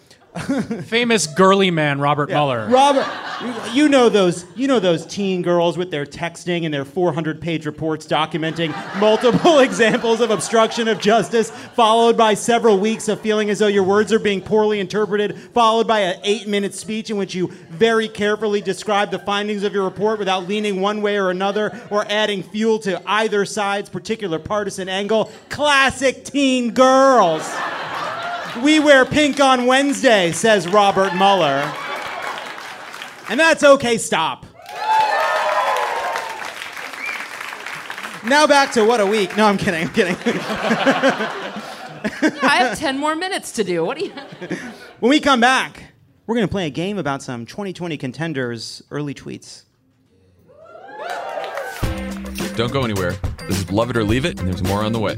S4: Famous girly man Robert Mueller.
S1: Robert, you- you know those, you know those teen girls with their texting and their 400-page reports documenting multiple examples of obstruction of justice, followed by several weeks of feeling as though your words are being poorly interpreted, followed by an eight-minute speech in which you very carefully describe the findings of your report without leaning one way or another or adding fuel to either side's particular partisan angle. Classic teen girls. We wear pink on Wednesday, says Robert Mueller. And that's okay, stop. Now back to what a week. No, I'm kidding, I'm kidding.
S2: I have 10 more minutes to do. What do you.
S1: when we come back, we're going to play a game about some 2020 contenders' early tweets.
S6: Don't go anywhere. This is Love It or Leave It, and there's more on the way.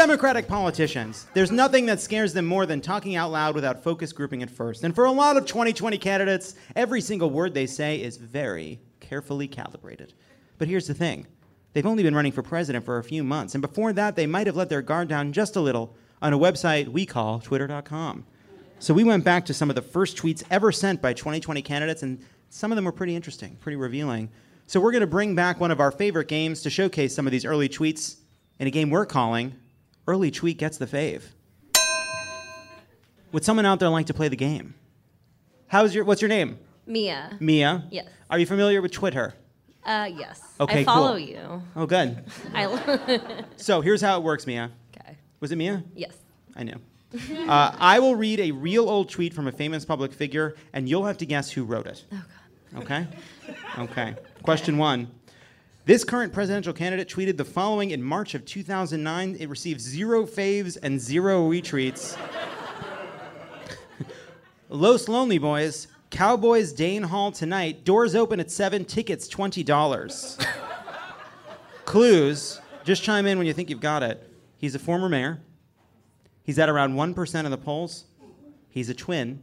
S1: Democratic politicians. There's nothing that scares them more than talking out loud without focus grouping at first. And for a lot of 2020 candidates, every single word they say is very carefully calibrated. But here's the thing they've only been running for president for a few months. And before that, they might have let their guard down just a little on a website we call twitter.com. So we went back to some of the first tweets ever sent by 2020 candidates, and some of them were pretty interesting, pretty revealing. So we're going to bring back one of our favorite games to showcase some of these early tweets in a game we're calling Early Tweet Gets the Fave. Would someone out there like to play the game? How's your what's your name?
S11: Mia.
S1: Mia?
S11: Yes.
S1: Are you familiar with Twitter?
S11: Uh, yes.
S1: Okay,
S11: I follow
S1: cool.
S11: you.
S1: Oh good.
S11: I.
S1: So here's how it works, Mia.
S11: Okay.
S1: Was it Mia?
S11: yes.
S1: I knew. Uh, I will read a real old tweet from a famous public figure, and you'll have to guess who wrote it. Oh, God. Okay? Okay. Question one. This current presidential candidate tweeted the following in March of 2009. It received zero faves and zero retweets. Los Lonely Boys, Cowboys Dance Hall tonight. Doors open at 7, tickets $20. Clues, just chime in when you think you've got it. He's a former mayor. He's at around 1% of the polls. He's a twin.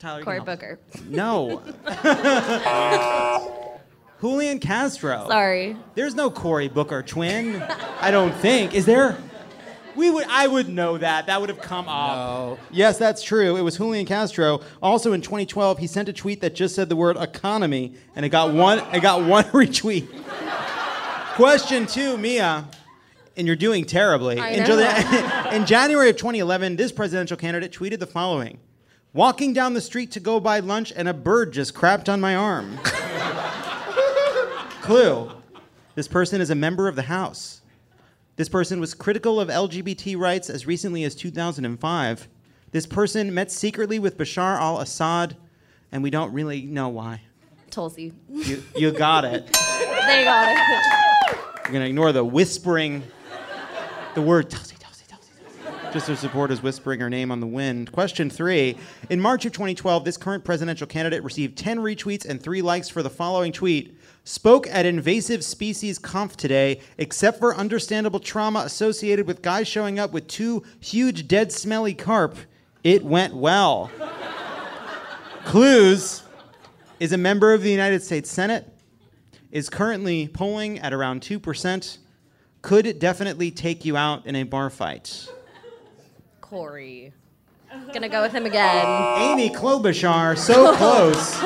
S1: Tyler,
S11: Cory. Booker.
S1: No. Julian Castro.
S11: Sorry.
S1: There's no Cory Booker twin. I don't think. Is there? We would. I would know that. That would have come up. Yes, that's true. It was Julian Castro. Also in 2012, he sent a tweet that just said the word economy, and it got one. It got one retweet. Question two, Mia. And you're doing terribly.
S11: I
S1: in,
S11: know.
S1: Juli- in January of 2011, this presidential candidate tweeted the following Walking down the street to go buy lunch, and a bird just crapped on my arm. Clue this person is a member of the House. This person was critical of LGBT rights as recently as 2005. This person met secretly with Bashar al Assad, and we don't really know why.
S11: Tulsi.
S1: You, you got it.
S11: They got it.
S1: We're going to ignore the whispering, the word Tulsi, Tulsi, Tulsi, Tulsi, just to support his whispering her name on the wind. Question three. In March of 2012, this current presidential candidate received 10 retweets and three likes for the following tweet. Spoke at invasive species conf today, except for understandable trauma associated with guys showing up with two huge dead smelly carp. It went well. Clues is a member of the United States Senate, is currently polling at around 2%. Could definitely take you out in a bar fight.
S11: Corey. Gonna go with him again.
S1: Amy Klobuchar, so close.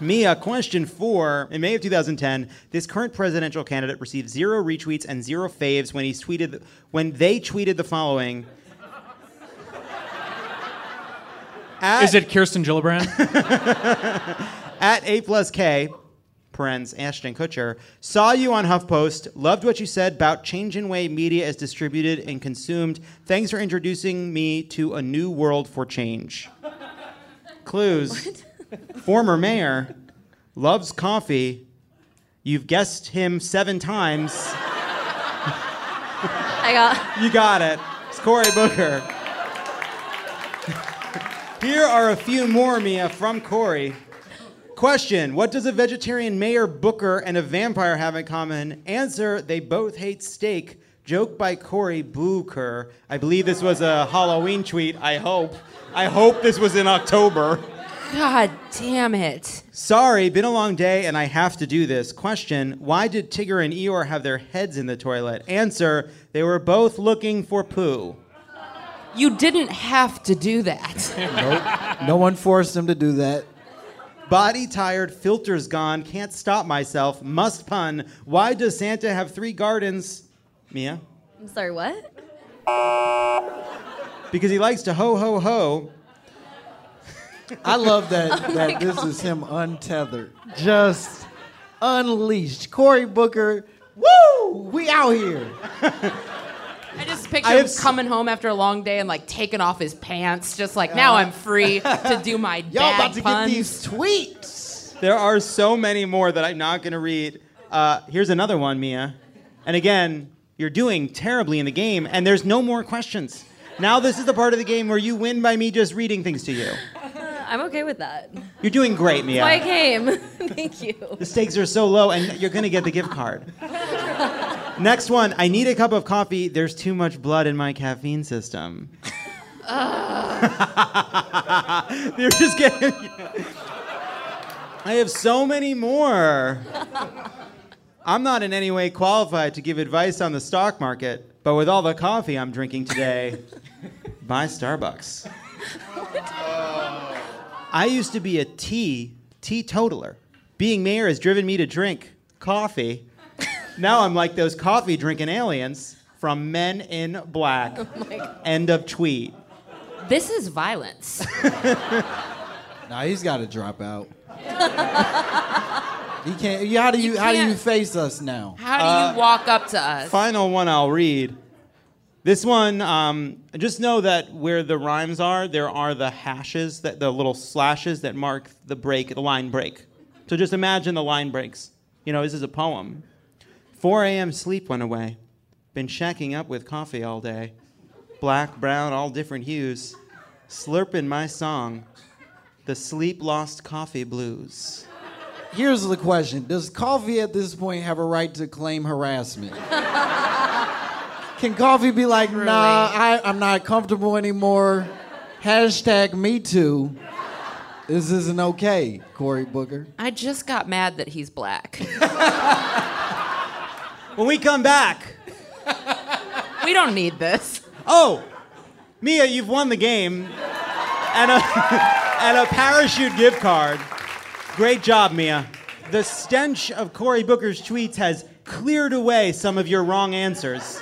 S1: Mia, question four. In May of 2010, this current presidential candidate received zero retweets and zero faves when he tweeted when they tweeted the following. At,
S4: Is it Kirsten Gillibrand?
S1: at A plus K, parens Ashton Kutcher, saw you on HuffPost, loved what you said about change in way media is distributed and consumed. Thanks for introducing me to a new world for change. Clues. Former mayor, loves coffee. You've guessed him seven times.
S11: I got.
S1: You got it. It's Cory Booker. Here are a few more, Mia, from Cory. Question What does a vegetarian mayor Booker and a vampire have in common? Answer They both hate steak. Joke by Cory Booker. I believe this was a Halloween tweet. I hope. I hope this was in October.
S2: God damn it.
S1: Sorry, been a long day and I have to do this. Question Why did Tigger and Eeyore have their heads in the toilet? Answer They were both looking for poo.
S2: You didn't have to do that.
S3: Nope. No one forced them to do that.
S1: Body tired, filters gone, can't stop myself, must pun. Why does Santa have three gardens? Mia?
S11: I'm sorry, what?
S1: Because he likes to ho ho ho.
S3: I love that
S11: Oh my
S3: that this
S11: God.
S3: is him untethered, just unleashed. Cory Booker, woo! We out here.
S2: I just picture
S1: I
S2: him
S1: have s-
S2: coming home after a long day and like taking off his pants, just like now I'm free to do my job.
S3: Y'all
S2: bad
S3: about to
S2: puns.
S3: get these tweets.
S1: There are so many more that I'm not going to read. Uh, here's another one, Mia. And again, you're doing terribly in the game, and there's no more questions. Now, this is the part of the game where you win by me just reading things to you.
S11: I'm okay with that.
S1: You're doing great,
S11: That's why I came. Thank you.
S1: The stakes are so low, and you're going to get the gift card. Next one. I need a cup of coffee. There's too much blood in my caffeine system. Uh. They're just getting. I have so many more. I'm not in any way qualified to give advice on the stock market, but with all the coffee I'm drinking today, buy Starbucks. I used to be a tea teetotaler. Being mayor has driven me to drink coffee. Now I'm like those coffee drinking aliens from Men in Black. End of tweet.
S2: This is violence.
S3: Nah, he's got to drop out. he can't. How do you,
S2: You
S3: how do you face us now?
S2: How do
S1: Uh,
S2: you walk up to us?
S1: Final one I'll read. This one, um, just know that where the rhymes are, there are the hashes, that the little slashes that mark the break, the line break. So just imagine the line breaks. You know, this is a poem. 4 a.m. sleep went away. Been shacking up with coffee all day. Black, brown, all different hues. Slurping my song. The sleep lost coffee blues.
S3: Here's the question: Does coffee at this point have a right to claim harassment? Can coffee be like, nah, I, I'm not comfortable anymore? Hashtag me too. This isn't okay, Cory Booker.
S2: I just got mad that he's black.
S1: When we come back,
S2: we don't need this.
S1: Oh, Mia, you've won the game. And a, and a parachute gift card. Great job, Mia. The stench of Cory Booker's tweets has cleared away some of your wrong answers.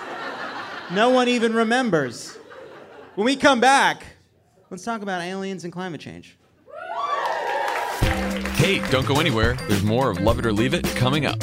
S1: No one even remembers. When we come back, let's talk about aliens and climate change.
S6: Hey, don't go anywhere. There's more of Love It or Leave It coming up.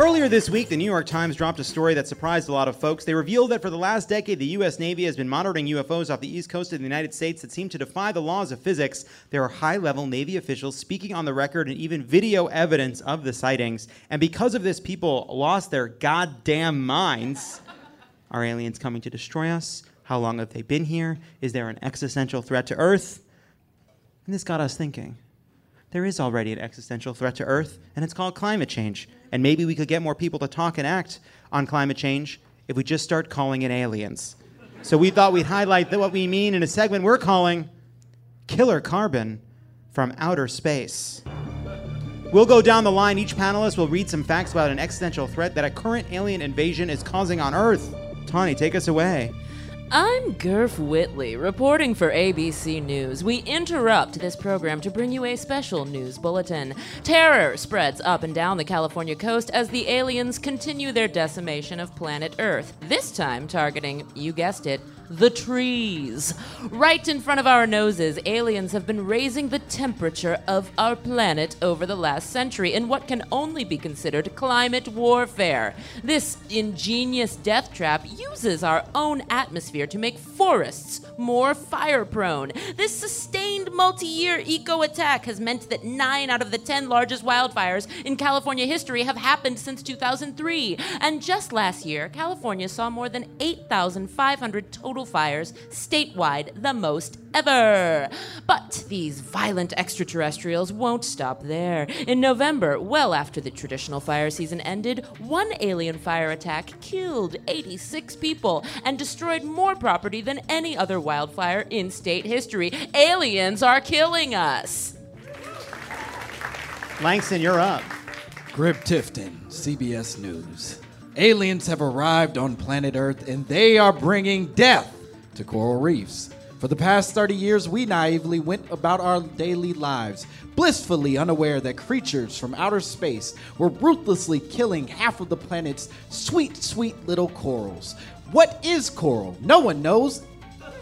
S1: Earlier this week, the New York Times dropped a story that surprised a lot of folks. They revealed that for the last decade, the U.S. Navy has been monitoring UFOs off the east coast of the United States that seem to defy the laws of physics. There are high level Navy officials speaking on the record and even video evidence of the sightings. And because of this, people lost their goddamn minds. Are aliens coming to destroy us? How long have they been here? Is there an existential threat to Earth? And this got us thinking. There is already an existential threat to Earth, and it's called climate change. And maybe we could get more people to talk and act on climate change if we just start calling it aliens. So we thought we'd highlight what we mean in a segment we're calling Killer Carbon from Outer Space. We'll go down the line. Each panelist will read some facts about an existential threat that a current alien invasion is causing on Earth. Tawny, take us away.
S2: I'm Gerf Whitley, reporting for ABC News. We interrupt this program to bring you a special news bulletin. Terror spreads up and down the California coast as the aliens continue their decimation of planet Earth, this time targeting, you guessed it, the trees. Right in front of our noses, aliens have been raising the temperature of our planet over the last century in what can only be considered climate warfare. This ingenious death trap uses our own atmosphere to make forests more fire prone. This sustained multi year eco attack has meant that 9 out of the 10 largest wildfires in California history have happened since 2003. And just last year, California saw more than 8,500 total fires statewide, the most ever. But these violent extraterrestrials won't stop there. In November, well after the traditional fire season ended, one alien fire attack killed 86 people and destroyed more property than any other wildfire in state history. Aliens are killing us.
S1: Langston, you're up.
S3: Grib Tifton, CBS News. Aliens have arrived on planet Earth and they are bringing death to coral reefs. For the past 30 years, we naively went about our daily lives, blissfully unaware that creatures from outer space were ruthlessly killing half of the planet's sweet, sweet little corals. What is coral? No one knows.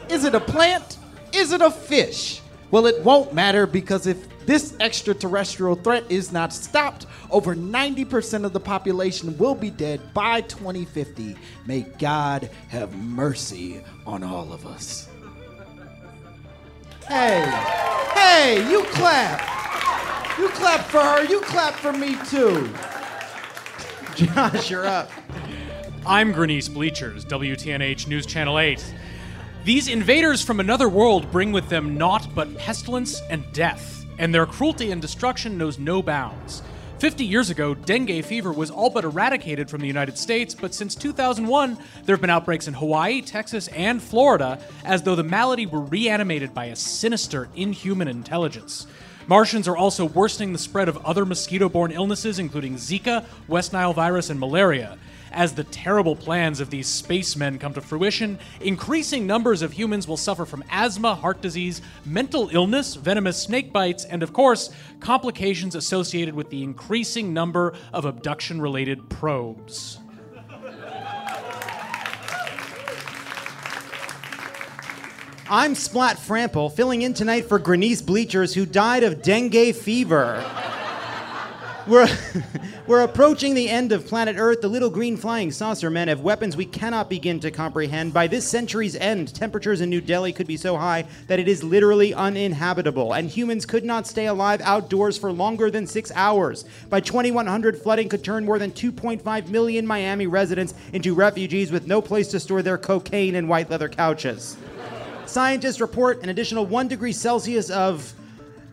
S3: Is it a plant? Is it a fish? Well, it won't matter because if this extraterrestrial threat is not stopped, over 90% of the population will be dead by 2050. May God have mercy on all of us. Hey, hey, you clap. You clap for her, you clap for me too.
S1: Josh, you're up.
S4: I'm Grenice Bleachers, WTNH News Channel 8. These invaders from another world bring with them naught but pestilence and death, and their cruelty and destruction knows no bounds. 50 years ago, dengue fever was all but eradicated from the United States, but since 2001, there have been outbreaks in Hawaii, Texas, and Florida, as though the malady were reanimated by a sinister, inhuman intelligence. Martians are also worsening the spread of other mosquito borne illnesses, including Zika, West Nile virus, and malaria. As the terrible plans of these spacemen come to fruition, increasing numbers of humans will suffer from asthma, heart disease, mental illness, venomous snake bites, and of course, complications associated with the increasing number of abduction related probes.
S1: I'm Splat Frample, filling in tonight for Grenice Bleachers, who died of dengue fever. We're, we're approaching the end of planet Earth. The little green flying saucer men have weapons we cannot begin to comprehend. By this century's end, temperatures in New Delhi could be so high that it is literally uninhabitable, and humans could not stay alive outdoors for longer than six hours. By 2100, flooding could turn more than 2.5 million Miami residents into refugees with no place to store their cocaine and white leather couches. Scientists report an additional one degree Celsius of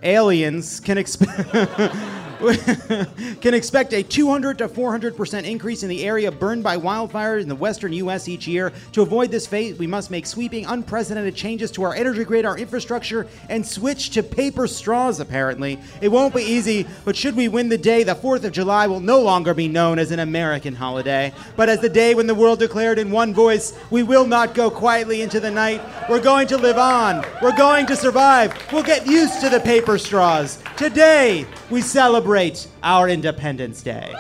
S1: aliens can expect. can expect a 200 to 400 percent increase in the area burned by wildfires in the western U.S. each year. To avoid this fate, we must make sweeping, unprecedented changes to our energy grid, our infrastructure, and switch to paper straws. Apparently, it won't be easy, but should we win the day, the 4th of July will no longer be known as an American holiday, but as the day when the world declared in one voice, "We will not go quietly into the night. We're going to live on. We're going to survive. We'll get used to the paper straws." Today, we celebrate our Independence Day.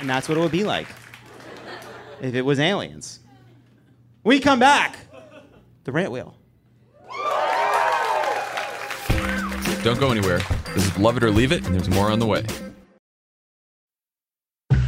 S1: And that's what it would be like if it was aliens. We come back. The rant wheel.
S6: Don't go anywhere. This is Love It or Leave It, and there's more on the way.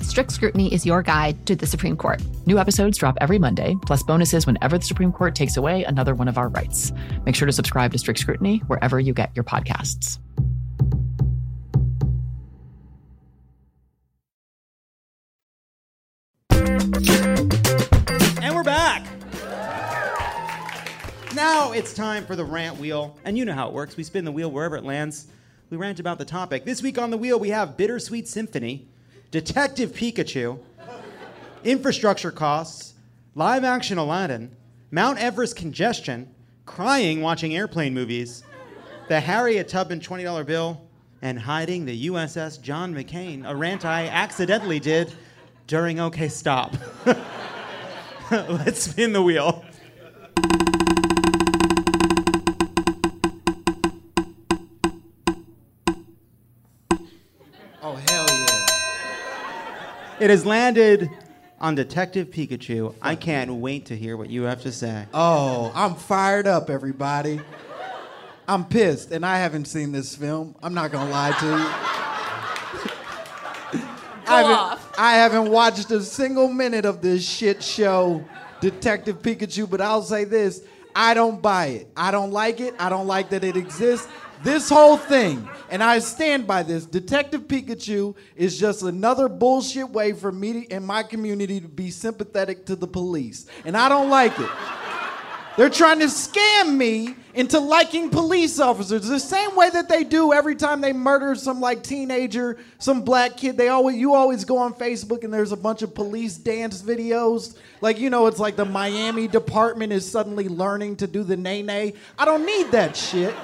S12: Strict Scrutiny is your guide to the Supreme Court.
S13: New episodes drop every Monday, plus bonuses whenever the Supreme Court takes away another one of our rights. Make sure to subscribe to Strict Scrutiny wherever you get your podcasts.
S1: And we're back. Now it's time for the rant wheel. And you know how it works. We spin the wheel wherever it lands. We rant about the topic. This week on the wheel, we have Bittersweet Symphony, Detective Pikachu, infrastructure costs, live action Aladdin, Mount Everest congestion, crying watching airplane movies, the Harriet Tubman $20 bill, and hiding the USS John McCain, a rant I accidentally did during OK Stop. Let's spin the wheel. It has landed on Detective Pikachu. I can't wait to hear what you have to say.
S3: Oh, I'm fired up, everybody. I'm pissed, and I haven't seen this film. I'm not gonna lie to you. I haven't, I haven't watched a single minute of this shit show, Detective Pikachu, but I'll say this I don't buy it. I don't like it. I don't like that it exists. This whole thing, and I stand by this Detective Pikachu is just another bullshit way for me and my community to be sympathetic to the police. And I don't like it. They're trying to scam me into liking police officers the same way that they do every time they murder some like teenager, some black kid. They always you always go on Facebook and there's a bunch of police dance videos. Like you know, it's like the Miami department is suddenly learning to do the nay nay. I don't need that shit.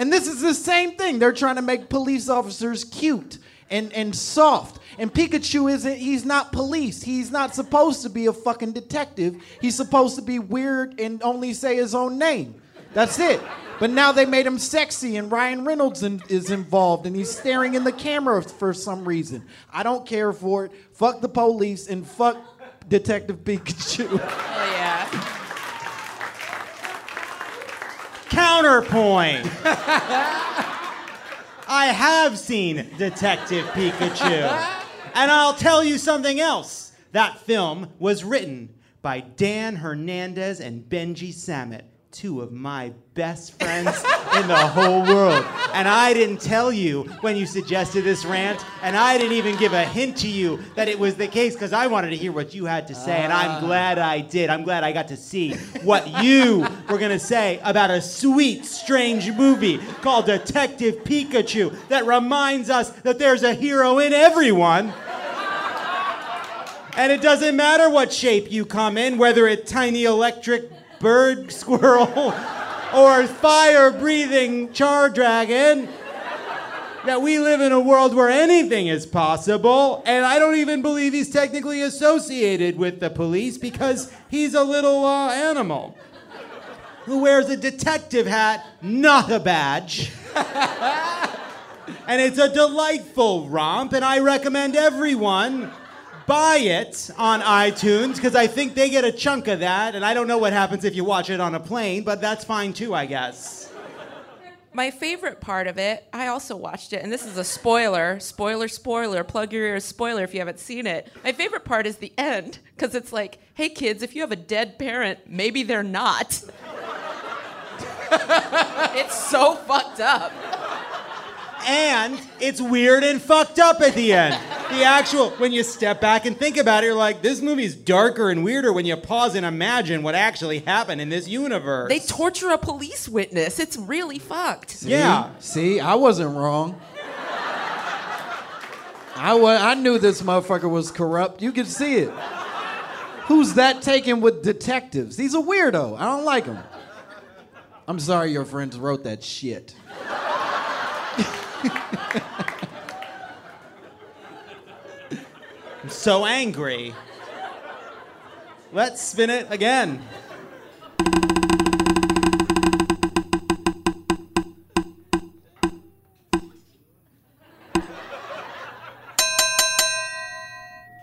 S3: And this is the same thing. They're trying to make police officers cute and, and soft. And Pikachu isn't, he's not police. He's not supposed to be a fucking detective. He's supposed to be weird and only say his own name. That's it. But now they made him sexy, and Ryan Reynolds in, is involved, and he's staring in the camera for some reason. I don't care for it. Fuck the police and fuck Detective Pikachu.
S2: Oh yeah.
S1: Counterpoint. I have seen Detective Pikachu. And I'll tell you something else. That film was written by Dan Hernandez and Benji Samit, two of my best friends in the whole world. And I didn't tell you when you suggested this rant, and I didn't even give a hint to you that it was the case because I wanted to hear what you had to say, and I'm ah. glad I did. I'm glad I got to see what you were going to say about a sweet, strange movie called Detective Pikachu that reminds us that there's a hero in everyone. And it doesn't matter what shape you come in, whether it's tiny electric bird squirrel or fire breathing char dragon. That we live in a world where anything is possible, and I don't even believe he's technically associated with the police because he's a little uh, animal who wears a detective hat, not a badge. and it's a delightful romp, and I recommend everyone buy it on iTunes because I think they get a chunk of that, and I don't know what happens if you watch it on a plane, but that's fine too, I guess.
S2: My favorite part of it, I also watched it, and this is a spoiler. Spoiler, spoiler. Plug your ears, spoiler if you haven't seen it. My favorite part is the end, because it's like, hey kids, if you have a dead parent, maybe they're not. it's so fucked up.
S1: And it's weird and fucked up at the end. The actual, when you step back and think about it, you're like, this movie's darker and weirder when you pause and imagine what actually happened in this universe.
S2: They torture a police witness. It's really fucked.
S1: Yeah.
S3: See, I wasn't wrong. I, wa- I knew this motherfucker was corrupt. You could see it. Who's that taking with detectives? He's a weirdo. I don't like him. I'm sorry your friends wrote that shit.
S1: so angry. Let's spin it again.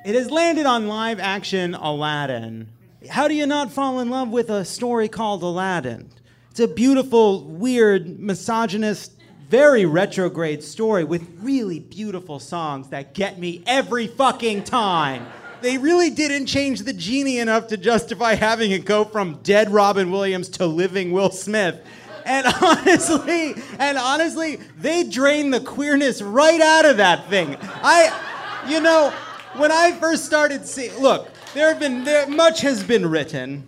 S1: It has landed on live action Aladdin. How do you not fall in love with a story called Aladdin? It's a beautiful, weird, misogynist, very retrograde story with really beautiful songs that get me every fucking time. They really didn't change the genie enough to justify having it go from dead Robin Williams to living Will Smith. And honestly, and honestly, they drained the queerness right out of that thing. I, you know, when I first started seeing, look, there have been there, much has been written,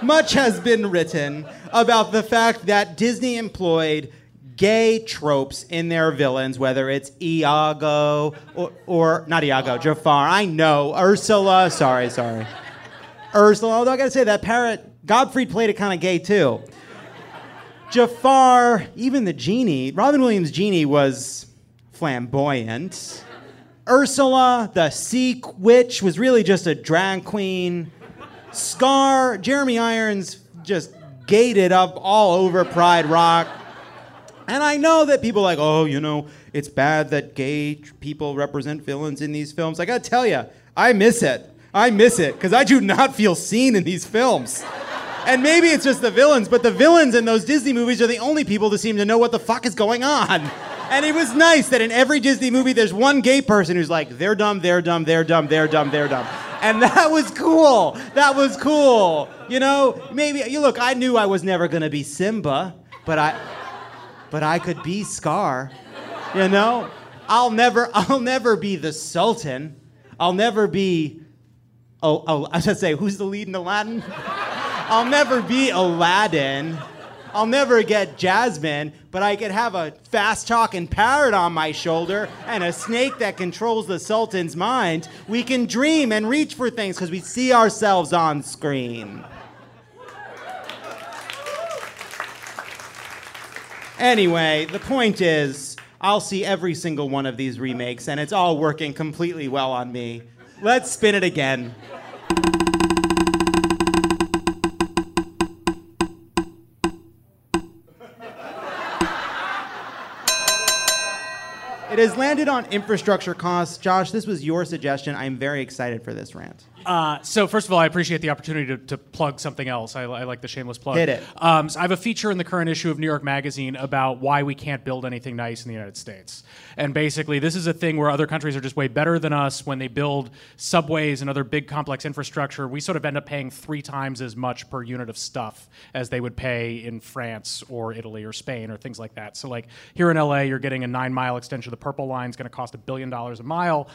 S1: much has been written about the fact that Disney employed gay tropes in their villains, whether it's Iago or, or not Iago, Jafar. I know Ursula. Sorry, sorry, Ursula. Although I gotta say that parrot Gottfried played it kind of gay too. Jafar, even the genie, Robin Williams' genie was flamboyant. Ursula, the sea witch, was really just a drag queen. Scar, Jeremy Irons just gated up all over Pride Rock. And I know that people are like, oh, you know, it's bad that gay people represent villains in these films. I gotta tell you, I miss it. I miss it because I do not feel seen in these films. And maybe it's just the villains, but the villains in those Disney movies are the only people that seem to know what the fuck is going on. And it was nice that in every Disney movie, there's one gay person who's like, they're dumb, they're dumb, they're dumb, they're dumb, they're dumb. And that was cool. That was cool. You know, maybe, you look, I knew I was never gonna be Simba, but I, but I could be Scar. You know, I'll never, I'll never be the Sultan. I'll never be, oh, oh I gonna say, who's the lead in Aladdin? I'll never be Aladdin. I'll never get Jasmine, but I could have a fast talking parrot on my shoulder and a snake that controls the Sultan's mind. We can dream and reach for things because we see ourselves on screen. Anyway, the point is, I'll see every single one of these remakes, and it's all working completely well on me. Let's spin it again. It has landed on infrastructure costs. Josh, this was your suggestion. I'm very excited for this rant.
S4: Uh, so first of all, I appreciate the opportunity to, to plug something else. I, I like the shameless plug.
S1: Hit it.
S4: Um, so I have a feature in the current issue of New York Magazine about why we can't build anything nice in the United States. And basically, this is a thing where other countries are just way better than us when they build subways and other big complex infrastructure. We sort of end up paying three times as much per unit of stuff as they would pay in France or Italy or Spain or things like that. So like here in LA, you're getting a nine mile extension of the Purple Line. It's going to cost a billion dollars a mile.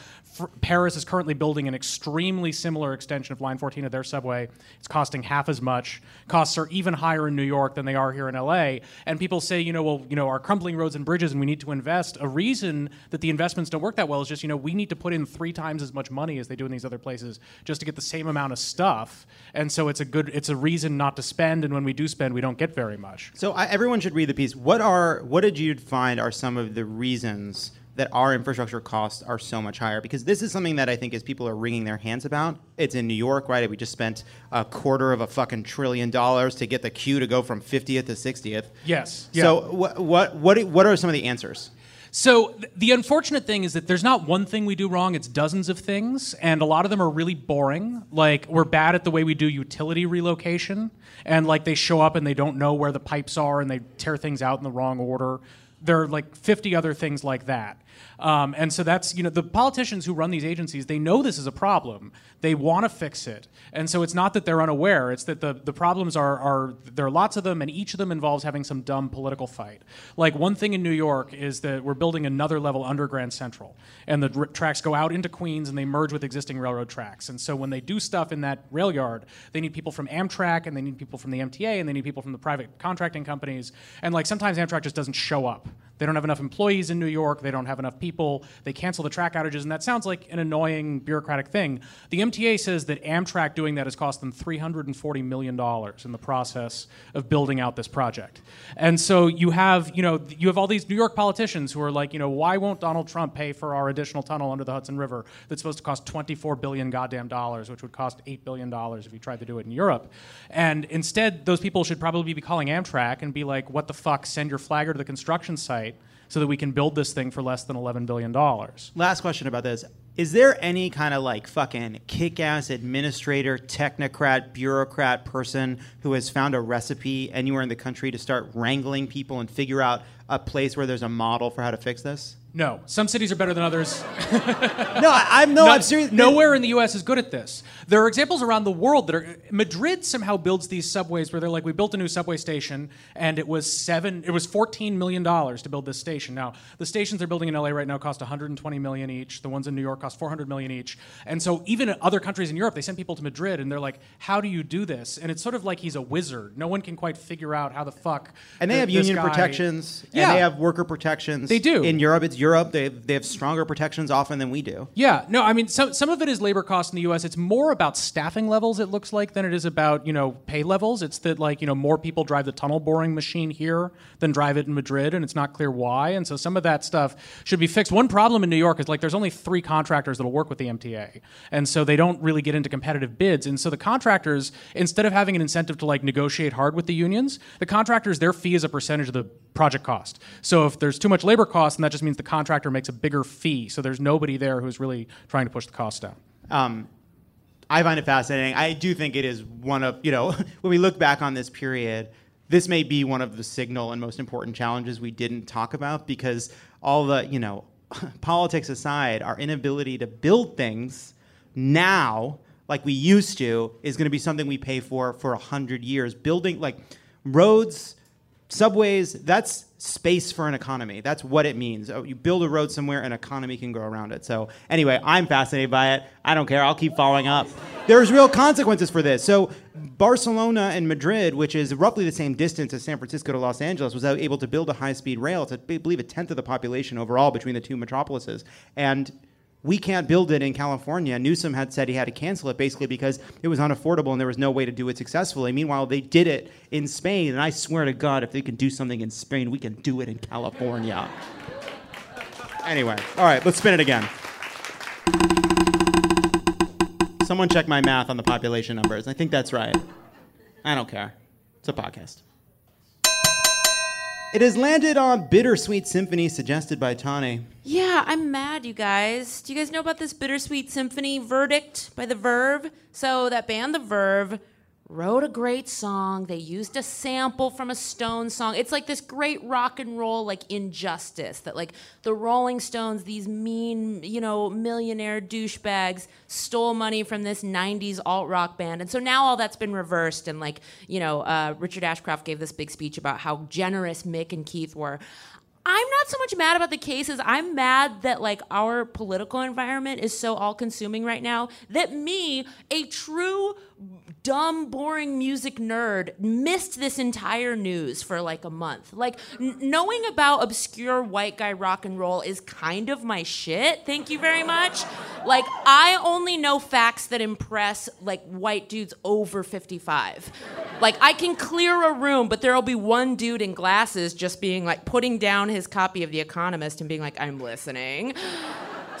S4: Paris is currently building an extremely similar extension of Line 14 of their subway. It's costing half as much. Costs are even higher in New York than they are here in LA. And people say, you know, well, you know, our crumbling roads and bridges, and we need to invest. A reason that the investments don't work that well is just, you know, we need to put in three times as much money as they do in these other places just to get the same amount of stuff. And so it's a good, it's a reason not to spend. And when we do spend, we don't get very much.
S1: So I, everyone should read the piece. What are what did you find are some of the reasons that our infrastructure costs are so much higher? Because this is something that I think as people are wringing their hands about. It's in New York, right? We just spent a quarter of a fucking trillion dollars to get the Q to go from 50th to 60th.
S4: Yes.
S1: So what what what what are some of the answers?
S4: So th- the unfortunate thing is that there's not one thing we do wrong, it's dozens of things, and a lot of them are really boring. Like we're bad at the way we do utility relocation, and like they show up and they don't know where the pipes are and they tear things out in the wrong order. There are like 50 other things like that. Um, and so that's, you know, the politicians who run these agencies, they know this is a problem. They want to fix it. And so it's not that they're unaware, it's that the, the problems are, are, there are lots of them, and each of them involves having some dumb political fight. Like one thing in New York is that we're building another level under Grand Central, and the r- tracks go out into Queens and they merge with existing railroad tracks. And so when they do stuff in that rail yard, they need people from Amtrak, and they need people from the MTA, and they need people from the private contracting companies. And like sometimes Amtrak just doesn't show up. They They don't have enough employees in New York. They don't have enough people. They cancel the track outages, and that sounds like an annoying bureaucratic thing. The MTA says that Amtrak doing that has cost them $340 million in the process of building out this project. And so you have, you know, you have all these New York politicians who are like, you know, why won't Donald Trump pay for our additional tunnel under the Hudson River that's supposed to cost 24 billion goddamn dollars, which would cost 8 billion dollars if you tried to do it in Europe. And instead, those people should probably be calling Amtrak and be like, what the fuck, send your flagger to the construction site so that we can build this thing for less than 11 billion dollars.
S1: Last question about this. Is there any kind of like fucking kick ass administrator, technocrat, bureaucrat person who has found a recipe anywhere in the country to start wrangling people and figure out a place where there's a model for how to fix this?
S4: No, some cities are better than others.
S1: no, I, am no, I'm serious.
S4: Nowhere in the U.S. is good at this. There are examples around the world that are. Madrid somehow builds these subways where they're like, we built a new subway station, and it was seven. It was 14 million dollars to build this station. Now, the stations they're building in L.A. right now cost 120 million each. The ones in New York cost 400 million each. And so, even in other countries in Europe, they send people to Madrid, and they're like, how do you do this? And it's sort of like he's a wizard. No one can quite figure out how the fuck.
S1: And they
S4: th-
S1: have union
S4: guy-
S1: protections.
S4: Yeah.
S1: And they have worker protections.
S4: They do.
S1: In Europe, it's Europe. They they have stronger protections often than we do.
S4: Yeah, no, I mean, some, some of it is labor costs in the U.S. It's more about staffing levels, it looks like, than it is about, you know, pay levels. It's that, like, you know, more people drive the tunnel boring machine here than drive it in Madrid, and it's not clear why. And so some of that stuff should be fixed. One problem in New York is, like, there's only three contractors that'll work with the MTA. And so they don't really get into competitive bids. And so the contractors, instead of having an incentive to, like, negotiate hard with the unions, the contractors, their fee is a percentage of the project cost. So if there's too much labor cost, then that just means the contractor makes a bigger fee. So there's nobody there who's really trying to push the cost down.
S1: Um, I find it fascinating. I do think it is one of, you know, when we look back on this period, this may be one of the signal and most important challenges we didn't talk about because all the, you know, politics aside, our inability to build things now like we used to is going to be something we pay for for a hundred years. Building like roads, subways, that's space for an economy. That's what it means. Oh, you build a road somewhere, an economy can grow around it. So anyway, I'm fascinated by it. I don't care. I'll keep following up. There's real consequences for this. So Barcelona and Madrid, which is roughly the same distance as San Francisco to Los Angeles, was able to build a high-speed rail. It's, I believe, a tenth of the population overall between the two metropolises. And we can't build it in California. Newsom had said he had to cancel it basically because it was unaffordable and there was no way to do it successfully. Meanwhile, they did it in Spain, and I swear to God, if they can do something in Spain, we can do it in California. anyway, all right, let's spin it again. Someone check my math on the population numbers. I think that's right. I don't care. It's a podcast. It has landed on Bittersweet Symphony suggested by Tawny.
S2: Yeah, I'm mad, you guys. Do you guys know about this Bittersweet Symphony verdict by The Verve? So, that band, The Verve, wrote a great song. They used a sample from a Stone song. It's like this great rock and roll, like injustice that, like, the Rolling Stones, these mean, you know, millionaire douchebags, stole money from this 90s alt rock band. And so now all that's been reversed. And, like, you know, uh, Richard Ashcroft gave this big speech about how generous Mick and Keith were. I'm not so much mad about the cases. I'm mad that like our political environment is so all consuming right now that me, a true dumb boring music nerd, missed this entire news for like a month. Like n- knowing about obscure white guy rock and roll is kind of my shit. Thank you very much. Like I only know facts that impress like white dudes over 55. Like I can clear a room, but there'll be one dude in glasses just being like putting down his copy of The Economist and being like, I'm listening.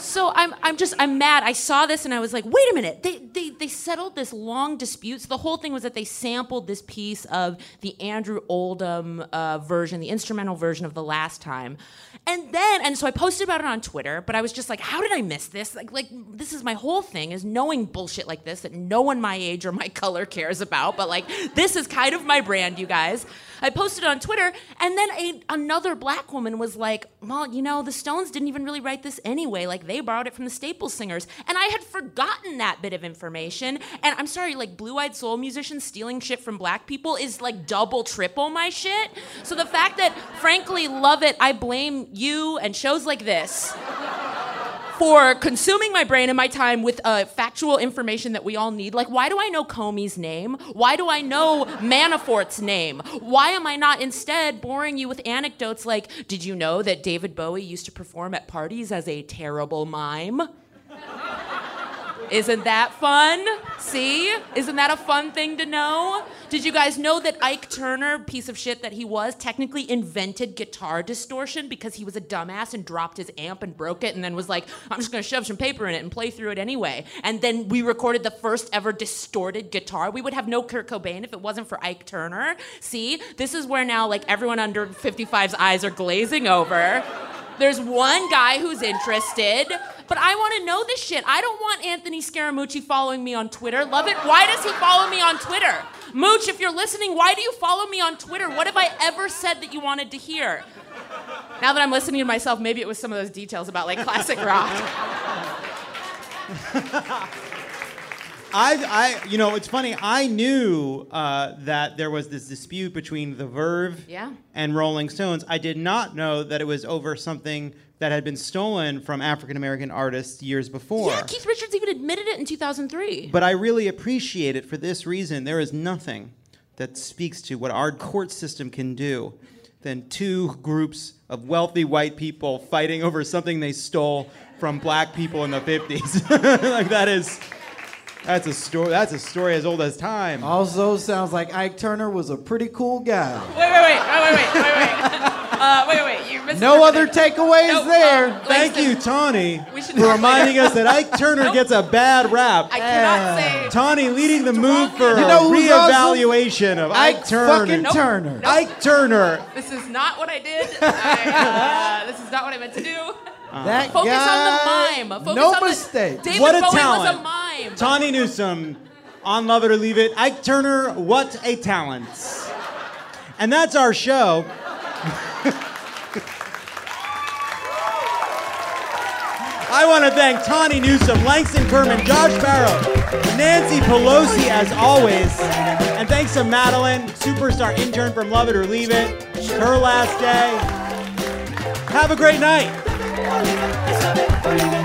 S2: So I'm, I'm just I'm mad. I saw this and I was like, wait a minute. They, they they settled this long dispute. So the whole thing was that they sampled this piece of the Andrew Oldham uh, version, the instrumental version of the last time, and then and so I posted about it on Twitter. But I was just like, how did I miss this? Like like this is my whole thing is knowing bullshit like this that no one my age or my color cares about. But like this is kind of my brand, you guys. I posted it on Twitter, and then a, another black woman was like, "Well, you know, the Stones didn't even really write this anyway. Like they borrowed it from the Staples singers." And I had forgotten that bit of information. And I'm sorry, like blue-eyed soul musicians stealing shit from black people is like double, triple my shit. So the fact that, frankly, love it, I blame you and shows like this for consuming my brain and my time with uh, factual information that we all need. Like, why do I know Comey's name? Why do I know Manafort's name? Why am I not instead boring you with anecdotes like, did you know that David Bowie used to perform at parties as a terrible mime? Isn't that fun? See? Isn't that a fun thing to know? Did you guys know that Ike Turner, piece of shit that he was, technically invented guitar distortion because he was a dumbass and dropped his amp and broke it and then was like, I'm just gonna shove some paper in it and play through it anyway. And then we recorded the first ever distorted guitar. We would have no Kurt Cobain if it wasn't for Ike Turner. See? This is where now like everyone under 55's eyes are glazing over. There's one guy who's interested, but I want to know this shit. I don't want Anthony Scaramucci following me on Twitter. Love it. Why does he follow me on Twitter? Mooch, if you're listening, why do you follow me on Twitter? What have I ever said that you wanted to hear? Now that I'm listening to myself, maybe it was some of those details about like classic rock.
S1: I, I, you know, it's funny. I knew uh, that there was this dispute between The Verve
S2: Yeah.
S1: and Rolling Stones. I did not know that it was over something that had been stolen from African American artists years before.
S2: Yeah, Keith Richards even admitted it in 2003.
S1: But I really appreciate it for this reason. There is nothing that speaks to what our court system can do than two groups of wealthy white people fighting over something they stole from black people in the 50s. like that is that's a story that's a story as old as time.
S3: Also, sounds like Ike Turner was a pretty cool guy.
S2: Wait, wait, wait, wait, wait, wait, wait. Uh, wait, wait, you misinterpreted.
S3: No other takeaways
S2: No,
S3: there.
S2: uh,
S1: Thank you, Tawny, for reminding us that Ike Turner gets a bad rap.
S2: I cannot say.
S1: Tawny leading the move for
S3: You know
S1: a
S3: who's awesome?
S1: reevaluation of Ike,
S3: Ike
S1: Turner.
S3: fucking
S2: Nope.
S3: Turner.
S1: Ike Turner.
S2: This is not what I did. I, uh, this is not what I meant to do.
S3: Uh, that
S2: Focus
S3: guy,
S2: on the mime. Focus
S3: no
S2: on the-
S3: mistake.
S2: David
S1: What a
S2: Bowie
S1: talent.
S2: was a mime.
S1: Tawny Newsome on Love It or Leave It. Ike Turner, what a talent. And that's our show. I want to thank Tawny Newsome, Langston Kerman, Josh Barro, Nancy Pelosi as always, and thanks to Madeline, superstar intern from Love It or Leave It. Her last day. Have a great night. Oliver, it's coming, Oliver.